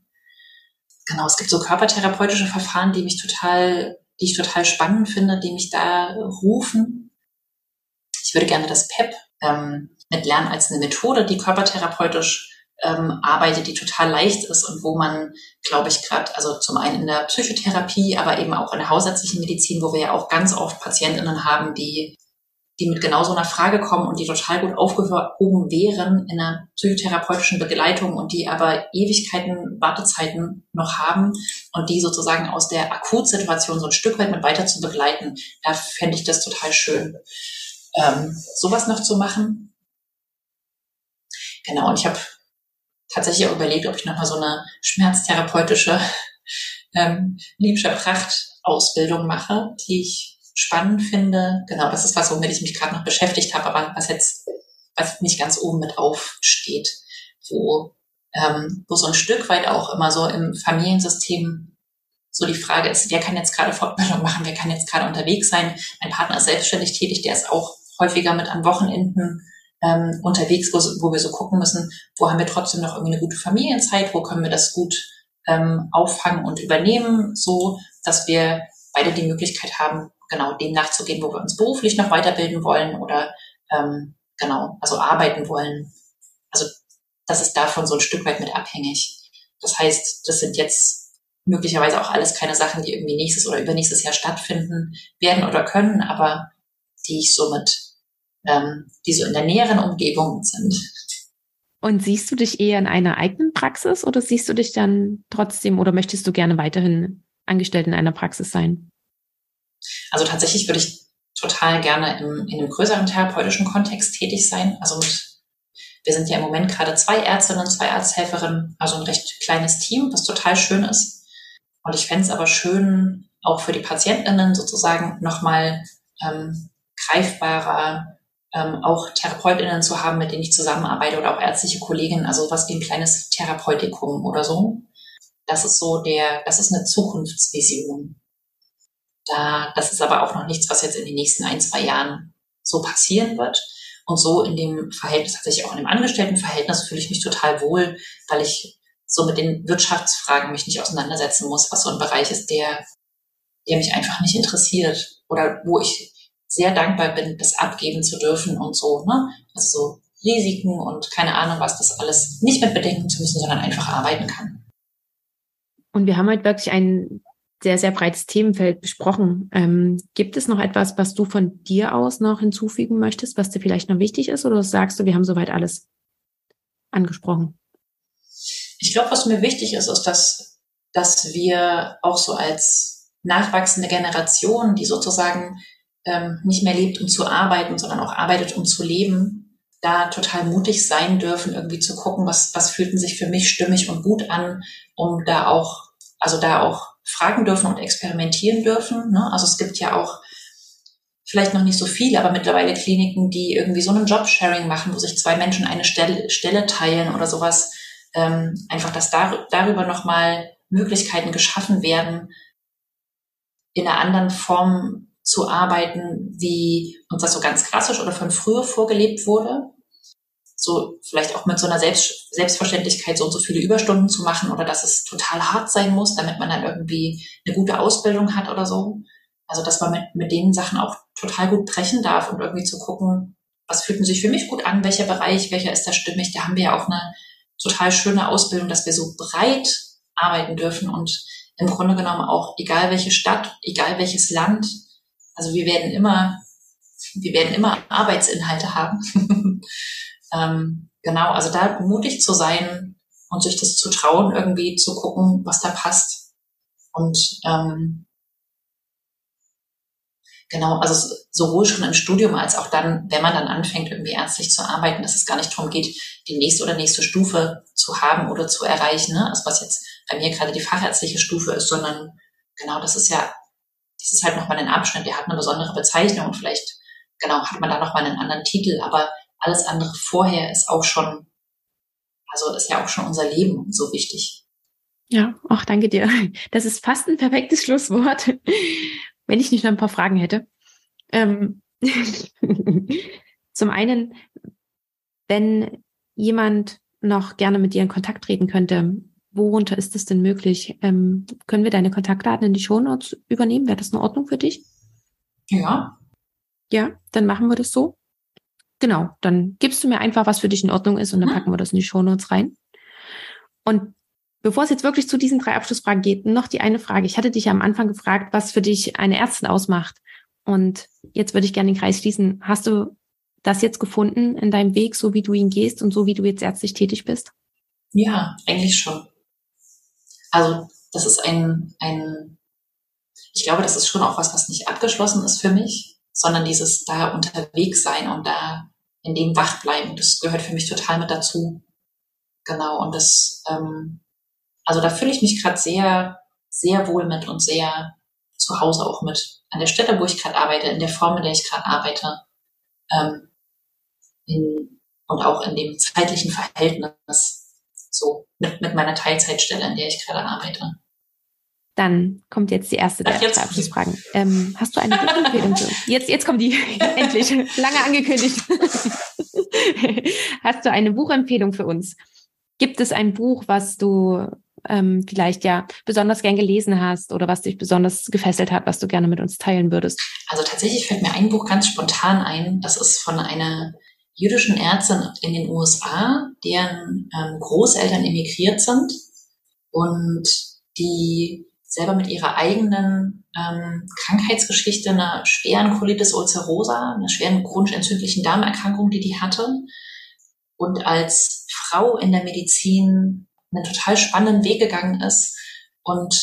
Genau, es gibt so körpertherapeutische Verfahren, die mich total, die ich total spannend finde, die mich da rufen. Ich würde gerne das PEP ähm, mit Lernen als eine Methode, die körpertherapeutisch ähm, arbeitet, die total leicht ist und wo man, glaube ich, gerade, also zum einen in der Psychotherapie, aber eben auch in der hausärztlichen Medizin, wo wir ja auch ganz oft PatientInnen haben, die die mit genau so einer Frage kommen und die total gut aufgehoben wären in einer psychotherapeutischen Begleitung und die aber Ewigkeiten Wartezeiten noch haben und die sozusagen aus der Akutsituation so ein Stück weit mit weiter zu begleiten, da fände ich das total schön, ähm, sowas noch zu machen. Genau, und ich habe tatsächlich auch überlegt, ob ich nochmal so eine schmerztherapeutische ähm, Liebscher Pracht Ausbildung mache, die ich spannend finde. Genau, das ist was, womit ich mich gerade noch beschäftigt habe, aber was jetzt was nicht ganz oben mit aufsteht, wo, ähm, wo so ein Stück weit auch immer so im Familiensystem so die Frage ist, wer kann jetzt gerade Fortbildung machen, wer kann jetzt gerade unterwegs sein. Mein Partner ist selbstständig tätig, der ist auch häufiger mit an Wochenenden ähm, unterwegs, wo, wo wir so gucken müssen, wo haben wir trotzdem noch irgendwie eine gute Familienzeit, wo können wir das gut ähm, auffangen und übernehmen, so dass wir beide die Möglichkeit haben, genau dem nachzugehen, wo wir uns beruflich noch weiterbilden wollen oder ähm, genau, also arbeiten wollen. Also das ist davon so ein Stück weit mit abhängig. Das heißt, das sind jetzt möglicherweise auch alles keine Sachen, die irgendwie nächstes oder übernächstes Jahr stattfinden werden oder können, aber die ich somit, ähm, die so in der näheren Umgebung sind. Und siehst du dich eher in einer eigenen Praxis oder siehst du dich dann trotzdem oder möchtest du gerne weiterhin angestellt in einer Praxis sein? Also tatsächlich würde ich total gerne im, in einem größeren therapeutischen Kontext tätig sein. Also mit, wir sind ja im Moment gerade zwei Ärztinnen, zwei Arzthelferinnen, also ein recht kleines Team, was total schön ist. Und ich fände es aber schön, auch für die PatientInnen sozusagen nochmal ähm, greifbarer, ähm, auch TherapeutInnen zu haben, mit denen ich zusammenarbeite oder auch ärztliche Kolleginnen, also was wie ein kleines Therapeutikum oder so. Das ist so der, das ist eine Zukunftsvision. Da, das ist aber auch noch nichts, was jetzt in den nächsten ein, zwei Jahren so passieren wird. Und so in dem Verhältnis, tatsächlich auch in dem Angestelltenverhältnis, fühle ich mich total wohl, weil ich so mit den Wirtschaftsfragen mich nicht auseinandersetzen muss, was so ein Bereich ist, der, der mich einfach nicht interessiert oder wo ich sehr dankbar bin, das abgeben zu dürfen und so, ne? Also so Risiken und keine Ahnung, was das alles nicht mit bedenken zu müssen, sondern einfach arbeiten kann. Und wir haben halt wirklich ein sehr, sehr breites Themenfeld besprochen. Ähm, gibt es noch etwas, was du von dir aus noch hinzufügen möchtest, was dir vielleicht noch wichtig ist? Oder sagst du, wir haben soweit alles angesprochen? Ich glaube, was mir wichtig ist, ist, dass, dass wir auch so als nachwachsende Generation, die sozusagen ähm, nicht mehr lebt, um zu arbeiten, sondern auch arbeitet, um zu leben, da total mutig sein dürfen, irgendwie zu gucken, was, was fühlten sich für mich stimmig und gut an, um da auch, also da auch fragen dürfen und experimentieren dürfen. Ne? Also es gibt ja auch vielleicht noch nicht so viele, aber mittlerweile Kliniken, die irgendwie so einen Jobsharing machen, wo sich zwei Menschen eine Stelle, Stelle teilen oder sowas. Ähm, einfach, dass dar darüber nochmal Möglichkeiten geschaffen werden, in einer anderen Form zu arbeiten, wie uns das so ganz klassisch oder von früher vorgelebt wurde. So vielleicht auch mit so einer Selbst Selbstverständlichkeit, so und so viele Überstunden zu machen oder dass es total hart sein muss, damit man dann irgendwie eine gute Ausbildung hat oder so. Also dass man mit, mit den Sachen auch total gut brechen darf und irgendwie zu gucken, was fühlt sich für mich gut an, welcher Bereich, welcher ist da stimmig. Da haben wir ja auch eine total schöne Ausbildung, dass wir so breit arbeiten dürfen und im Grunde genommen auch, egal welche Stadt, egal welches Land, also wir werden immer, wir werden immer Arbeitsinhalte haben. ähm, genau, also da mutig zu sein und sich das zu trauen, irgendwie zu gucken, was da passt. Und ähm, genau, also sowohl schon im Studium als auch dann, wenn man dann anfängt, irgendwie ernstlich zu arbeiten, dass es gar nicht darum geht, die nächste oder nächste Stufe zu haben oder zu erreichen. Ne? Also was jetzt bei mir gerade die fachärztliche Stufe ist, sondern genau, das ist ja das ist halt nochmal ein Abschnitt, der hat eine besondere Bezeichnung und vielleicht, genau, hat man da nochmal einen anderen Titel, aber alles andere vorher ist auch schon, also ist ja auch schon unser Leben so wichtig. Ja, auch danke dir. Das ist fast ein perfektes Schlusswort, wenn ich nicht noch ein paar Fragen hätte. Ähm, zum einen, wenn jemand noch gerne mit dir in Kontakt treten könnte, worunter ist es denn möglich? Ähm, können wir deine Kontaktdaten in die Shownotes übernehmen? Wäre das in Ordnung für dich? Ja. Ja, dann machen wir das so. Genau, dann gibst du mir einfach, was für dich in Ordnung ist und dann mhm. packen wir das in die Shownotes rein. Und bevor es jetzt wirklich zu diesen drei Abschlussfragen geht, noch die eine Frage. Ich hatte dich ja am Anfang gefragt, was für dich eine Ärztin ausmacht. Und jetzt würde ich gerne den Kreis schließen. Hast du das jetzt gefunden in deinem Weg, so wie du ihn gehst und so wie du jetzt ärztlich tätig bist? Ja, eigentlich schon. Also das ist ein, ein, ich glaube, das ist schon auch was, was nicht abgeschlossen ist für mich, sondern dieses da unterwegs sein und da in dem wach bleiben, das gehört für mich total mit dazu. Genau, und das, ähm, also da fühle ich mich gerade sehr, sehr wohl mit und sehr zu Hause auch mit. An der Stelle, wo ich gerade arbeite, in der Form, in der ich gerade arbeite, ähm, in, und auch in dem zeitlichen Verhältnis, so mit, mit meiner Teilzeitstelle, in der ich gerade arbeite. Dann kommt jetzt die erste der Abschlussfragen. Ähm, hast du eine Buchempfehlung für uns? Jetzt, jetzt kommt die, endlich, lange angekündigt. hast du eine Buchempfehlung für uns? Gibt es ein Buch, was du ähm, vielleicht ja besonders gern gelesen hast oder was dich besonders gefesselt hat, was du gerne mit uns teilen würdest? Also tatsächlich fällt mir ein Buch ganz spontan ein. Das ist von einer jüdischen Ärztin in den USA, deren ähm, Großeltern emigriert sind und die selber mit ihrer eigenen ähm, Krankheitsgeschichte, einer schweren Colitis ulcerosa, einer schweren chronisch entzündlichen Darmerkrankung, die die hatte, und als Frau in der Medizin einen total spannenden Weg gegangen ist und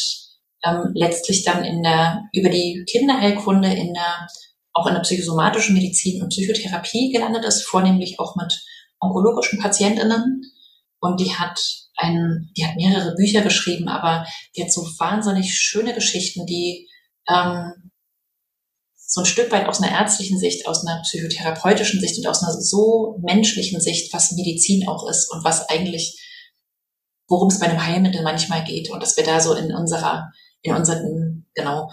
ähm, letztlich dann in der über die Kinderheilkunde in der auch in der psychosomatischen Medizin und Psychotherapie gelandet ist, vornehmlich auch mit onkologischen Patientinnen. Und die hat ein, die hat mehrere Bücher geschrieben, aber die hat so wahnsinnig schöne Geschichten, die ähm, so ein Stück weit aus einer ärztlichen Sicht, aus einer psychotherapeutischen Sicht und aus einer so menschlichen Sicht, was Medizin auch ist und was eigentlich, worum es bei einem Heilmittel manchmal geht und dass wir da so in unserer, in unseren, genau,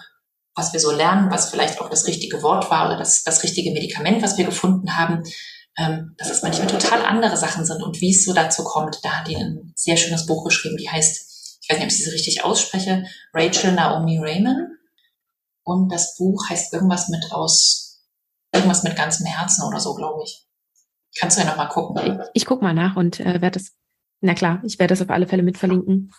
was wir so lernen, was vielleicht auch das richtige Wort war oder das, das richtige Medikament, was wir gefunden haben, ähm, dass es manchmal total andere Sachen sind und wie es so dazu kommt. Da hat die ein sehr schönes Buch geschrieben, die heißt, ich weiß nicht, ob ich sie richtig ausspreche, Rachel Naomi Raymond. Und das Buch heißt irgendwas mit aus, irgendwas mit ganzem Herzen oder so, glaube ich. Kannst du ja nochmal gucken. Ich, ich guck mal nach und äh, werde das, na klar, ich werde das auf alle Fälle mit verlinken.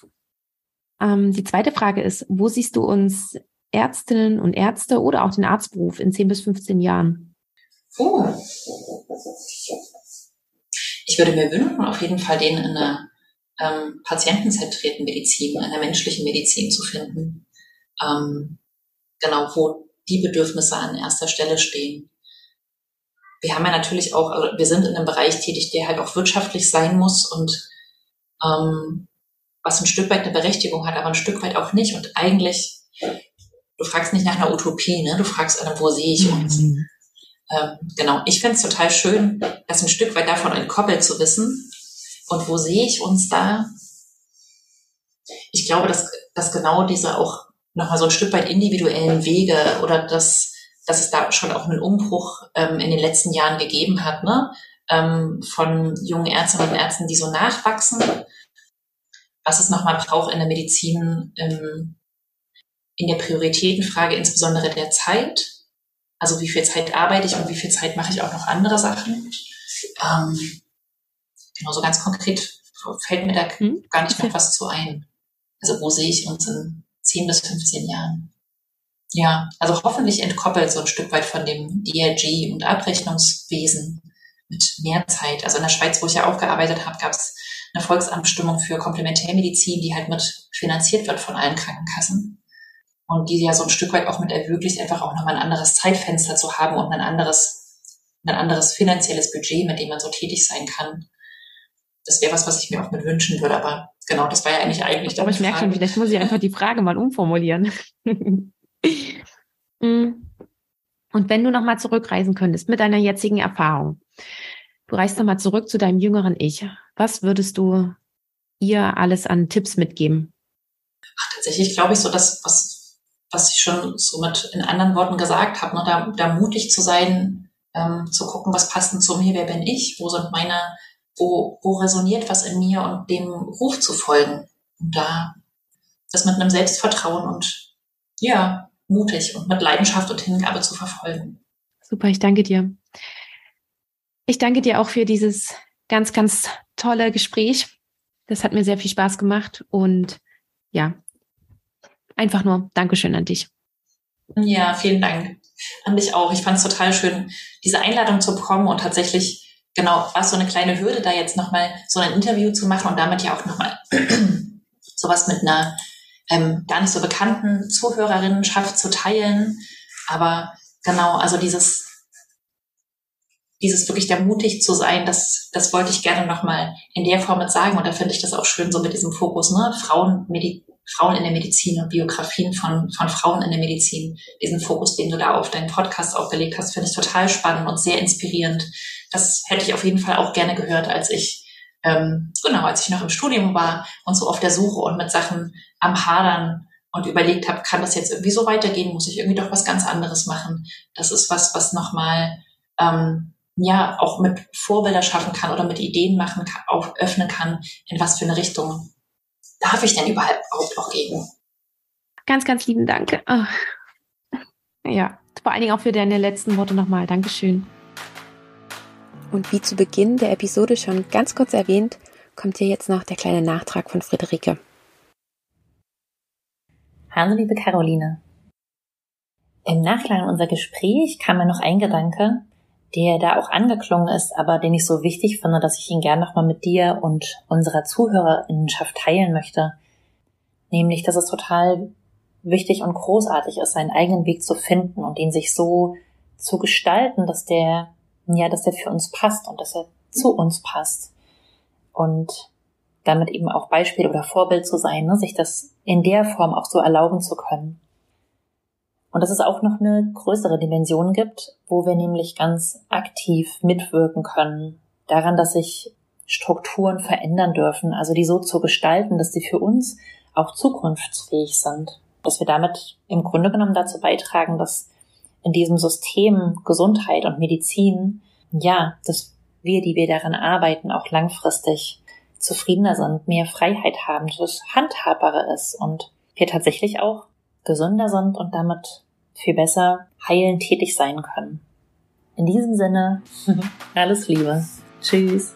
Ähm, die zweite Frage ist, wo siehst du uns Ärztinnen und Ärzte oder auch den Arztberuf in 10 bis 15 Jahren? Oh. Ich würde mir wünschen, auf jeden Fall den in einer ähm, patientenzentrierten Medizin, in der menschlichen Medizin zu finden. Ähm, genau, wo die Bedürfnisse an erster Stelle stehen. Wir haben ja natürlich auch, also wir sind in einem Bereich tätig, der halt auch wirtschaftlich sein muss und ähm, was ein Stück weit eine Berechtigung hat, aber ein Stück weit auch nicht. Und eigentlich, du fragst nicht nach einer Utopie, ne? Du fragst, wo sehe ich uns? Mhm ähm, genau, ich finde es total schön, das ein Stück weit davon entkoppelt zu wissen. Und wo sehe ich uns da? Ich glaube, dass, dass genau diese auch nochmal so ein Stück weit individuellen Wege oder dass, dass es da schon auch einen Umbruch ähm, in den letzten Jahren gegeben hat, ne? Ähm, von jungen Ärztinnen und Ärzten, die so nachwachsen. Was es nochmal braucht in der Medizin, ähm, in der Prioritätenfrage, insbesondere der Zeit also wie viel Zeit arbeite ich und wie viel Zeit mache ich auch noch andere Sachen. Ähm, genau, so ganz konkret fällt mir da hm? gar nicht mehr was zu ein. Also wo sehe ich uns in 10 bis 15 Jahren? Ja, also hoffentlich entkoppelt so ein Stück weit von dem DRG und Abrechnungswesen mit mehr Zeit. Also in der Schweiz, wo ich ja auch gearbeitet habe, gab es eine Volksamtstimmung für Komplementärmedizin, die halt mit finanziert wird von allen Krankenkassen und die ja so ein Stück weit auch mit ermöglicht, einfach auch nochmal ein anderes Zeitfenster zu haben und ein anderes, ein anderes finanzielles Budget, mit dem man so tätig sein kann. Das wäre was, was ich mir auch mit wünschen würde, aber genau, das war ja eigentlich eigentlich. Aber ich merke schon, vielleicht muss ich einfach die Frage mal umformulieren. Mm. und wenn du nochmal zurückreisen könntest mit deiner jetzigen Erfahrung, du reist nochmal zurück zu deinem jüngeren Ich, was würdest du ihr alles an Tipps mitgeben? Ach, tatsächlich glaube ich so, dass was was ich schon so mit in anderen Worten gesagt habe, ne, da, da mutig zu sein, ähm, zu gucken, was passt denn zu mir, wer bin ich, wo sind meine, wo, wo resoniert was in mir und dem Ruf zu folgen. Und da das mit einem Selbstvertrauen und ja, mutig und mit Leidenschaft und Hingabe zu verfolgen. Super, ich danke dir. Ich danke dir auch für dieses ganz, ganz tolle Gespräch. Das hat mir sehr viel Spaß gemacht und ja, einfach nur Dankeschön an dich. Ja, vielen Dank an dich auch. Ich fand es total schön, diese Einladung zu bekommen und tatsächlich, genau, war es so eine kleine Hürde, da jetzt nochmal so ein Interview zu machen und damit ja auch nochmal sowas mit einer ähm, gar nicht so bekannten Zuhörerinnenschaft zu teilen. Aber genau, also dieses, dieses wirklich da mutig zu sein, das, das wollte ich gerne nochmal in der Form mit sagen. Und da finde ich das auch schön, so mit diesem Fokus, ne? Frauen, Medi Frauen in der Medizin und Biografien von, von Frauen in der Medizin. Diesen Fokus, den du da auf deinen Podcast auch gelegt hast, finde ich total spannend und sehr inspirierend. Das hätte ich auf jeden Fall auch gerne gehört, als ich ähm, genau, als ich noch im Studium war und so auf der Suche und mit Sachen am Hadern und überlegt habe, kann das jetzt irgendwie so weitergehen? Muss ich irgendwie doch was ganz anderes machen? Das ist was, was nochmal ähm, ja auch mit Vorbilder schaffen kann oder mit Ideen machen kann, auch öffnen kann, in was für eine Richtung darf ich denn überhaupt noch geben? Ganz, ganz lieben Dank. Oh. Ja, vor allen Dingen auch für deine letzten Worte nochmal. Dankeschön. Und wie zu Beginn der Episode schon ganz kurz erwähnt, kommt hier jetzt noch der kleine Nachtrag von Friederike. Hallo liebe Caroline. Im Nachklang unser Gespräch kam mir noch ein Gedanke, der da auch angeklungen ist, aber den ich so wichtig finde, dass ich ihn gern nochmal mit dir und unserer Zuhörerinnenschaft teilen möchte. Nämlich, dass es total wichtig und großartig ist, seinen eigenen Weg zu finden und den sich so zu gestalten, dass der, ja, dass der für uns passt und dass er zu uns passt. Und damit eben auch Beispiel oder Vorbild zu sein, ne? sich das in der Form auch so erlauben zu können. Und dass es auch noch eine größere Dimension gibt, wo wir nämlich ganz aktiv mitwirken können, daran, dass sich Strukturen verändern dürfen, also die so zu gestalten, dass sie für uns auch zukunftsfähig sind. Dass wir damit im Grunde genommen dazu beitragen, dass in diesem System Gesundheit und Medizin, ja, dass wir, die wir daran arbeiten, auch langfristig zufriedener sind, mehr Freiheit haben, dass es handhabbarer ist und wir tatsächlich auch gesünder sind und damit viel besser heilend tätig sein können. In diesem Sinne, alles Liebe. Tschüss.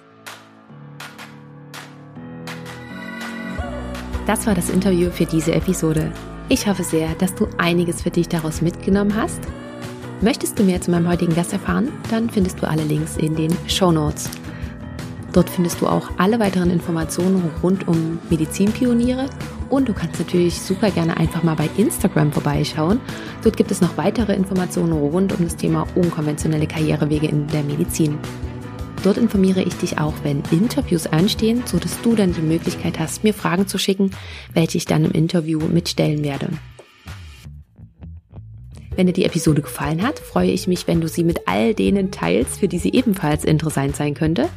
Das war das Interview für diese Episode. Ich hoffe sehr, dass du einiges für dich daraus mitgenommen hast. Möchtest du mehr zu meinem heutigen Gast erfahren? Dann findest du alle Links in den Show Notes. Dort findest du auch alle weiteren Informationen rund um Medizinpioniere und du kannst natürlich super gerne einfach mal bei Instagram vorbeischauen. Dort gibt es noch weitere Informationen rund um das Thema unkonventionelle Karrierewege in der Medizin. Dort informiere ich dich auch, wenn Interviews anstehen, so dass du dann die Möglichkeit hast, mir Fragen zu schicken, welche ich dann im Interview mitstellen werde. Wenn dir die Episode gefallen hat, freue ich mich, wenn du sie mit all denen teilst, für die sie ebenfalls interessant sein könnte.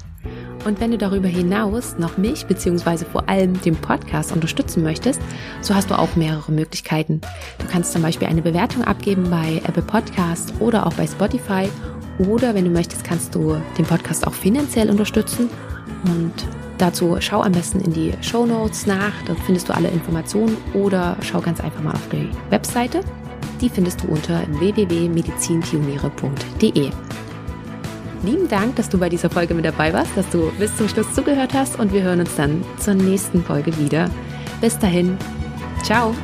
Und wenn du darüber hinaus noch mich bzw. vor allem den Podcast unterstützen möchtest, so hast du auch mehrere Möglichkeiten. Du kannst zum Beispiel eine Bewertung abgeben bei Apple Podcast oder auch bei Spotify. Oder wenn du möchtest, kannst du den Podcast auch finanziell unterstützen. Und dazu schau am besten in die Show Notes nach. Dort findest du alle Informationen. Oder schau ganz einfach mal auf die Webseite. Die findest du unter www.medizinpioniere.de. Lieben Dank, dass du bei dieser Folge mit dabei warst, dass du bis zum Schluss zugehört hast und wir hören uns dann zur nächsten Folge wieder. Bis dahin, ciao!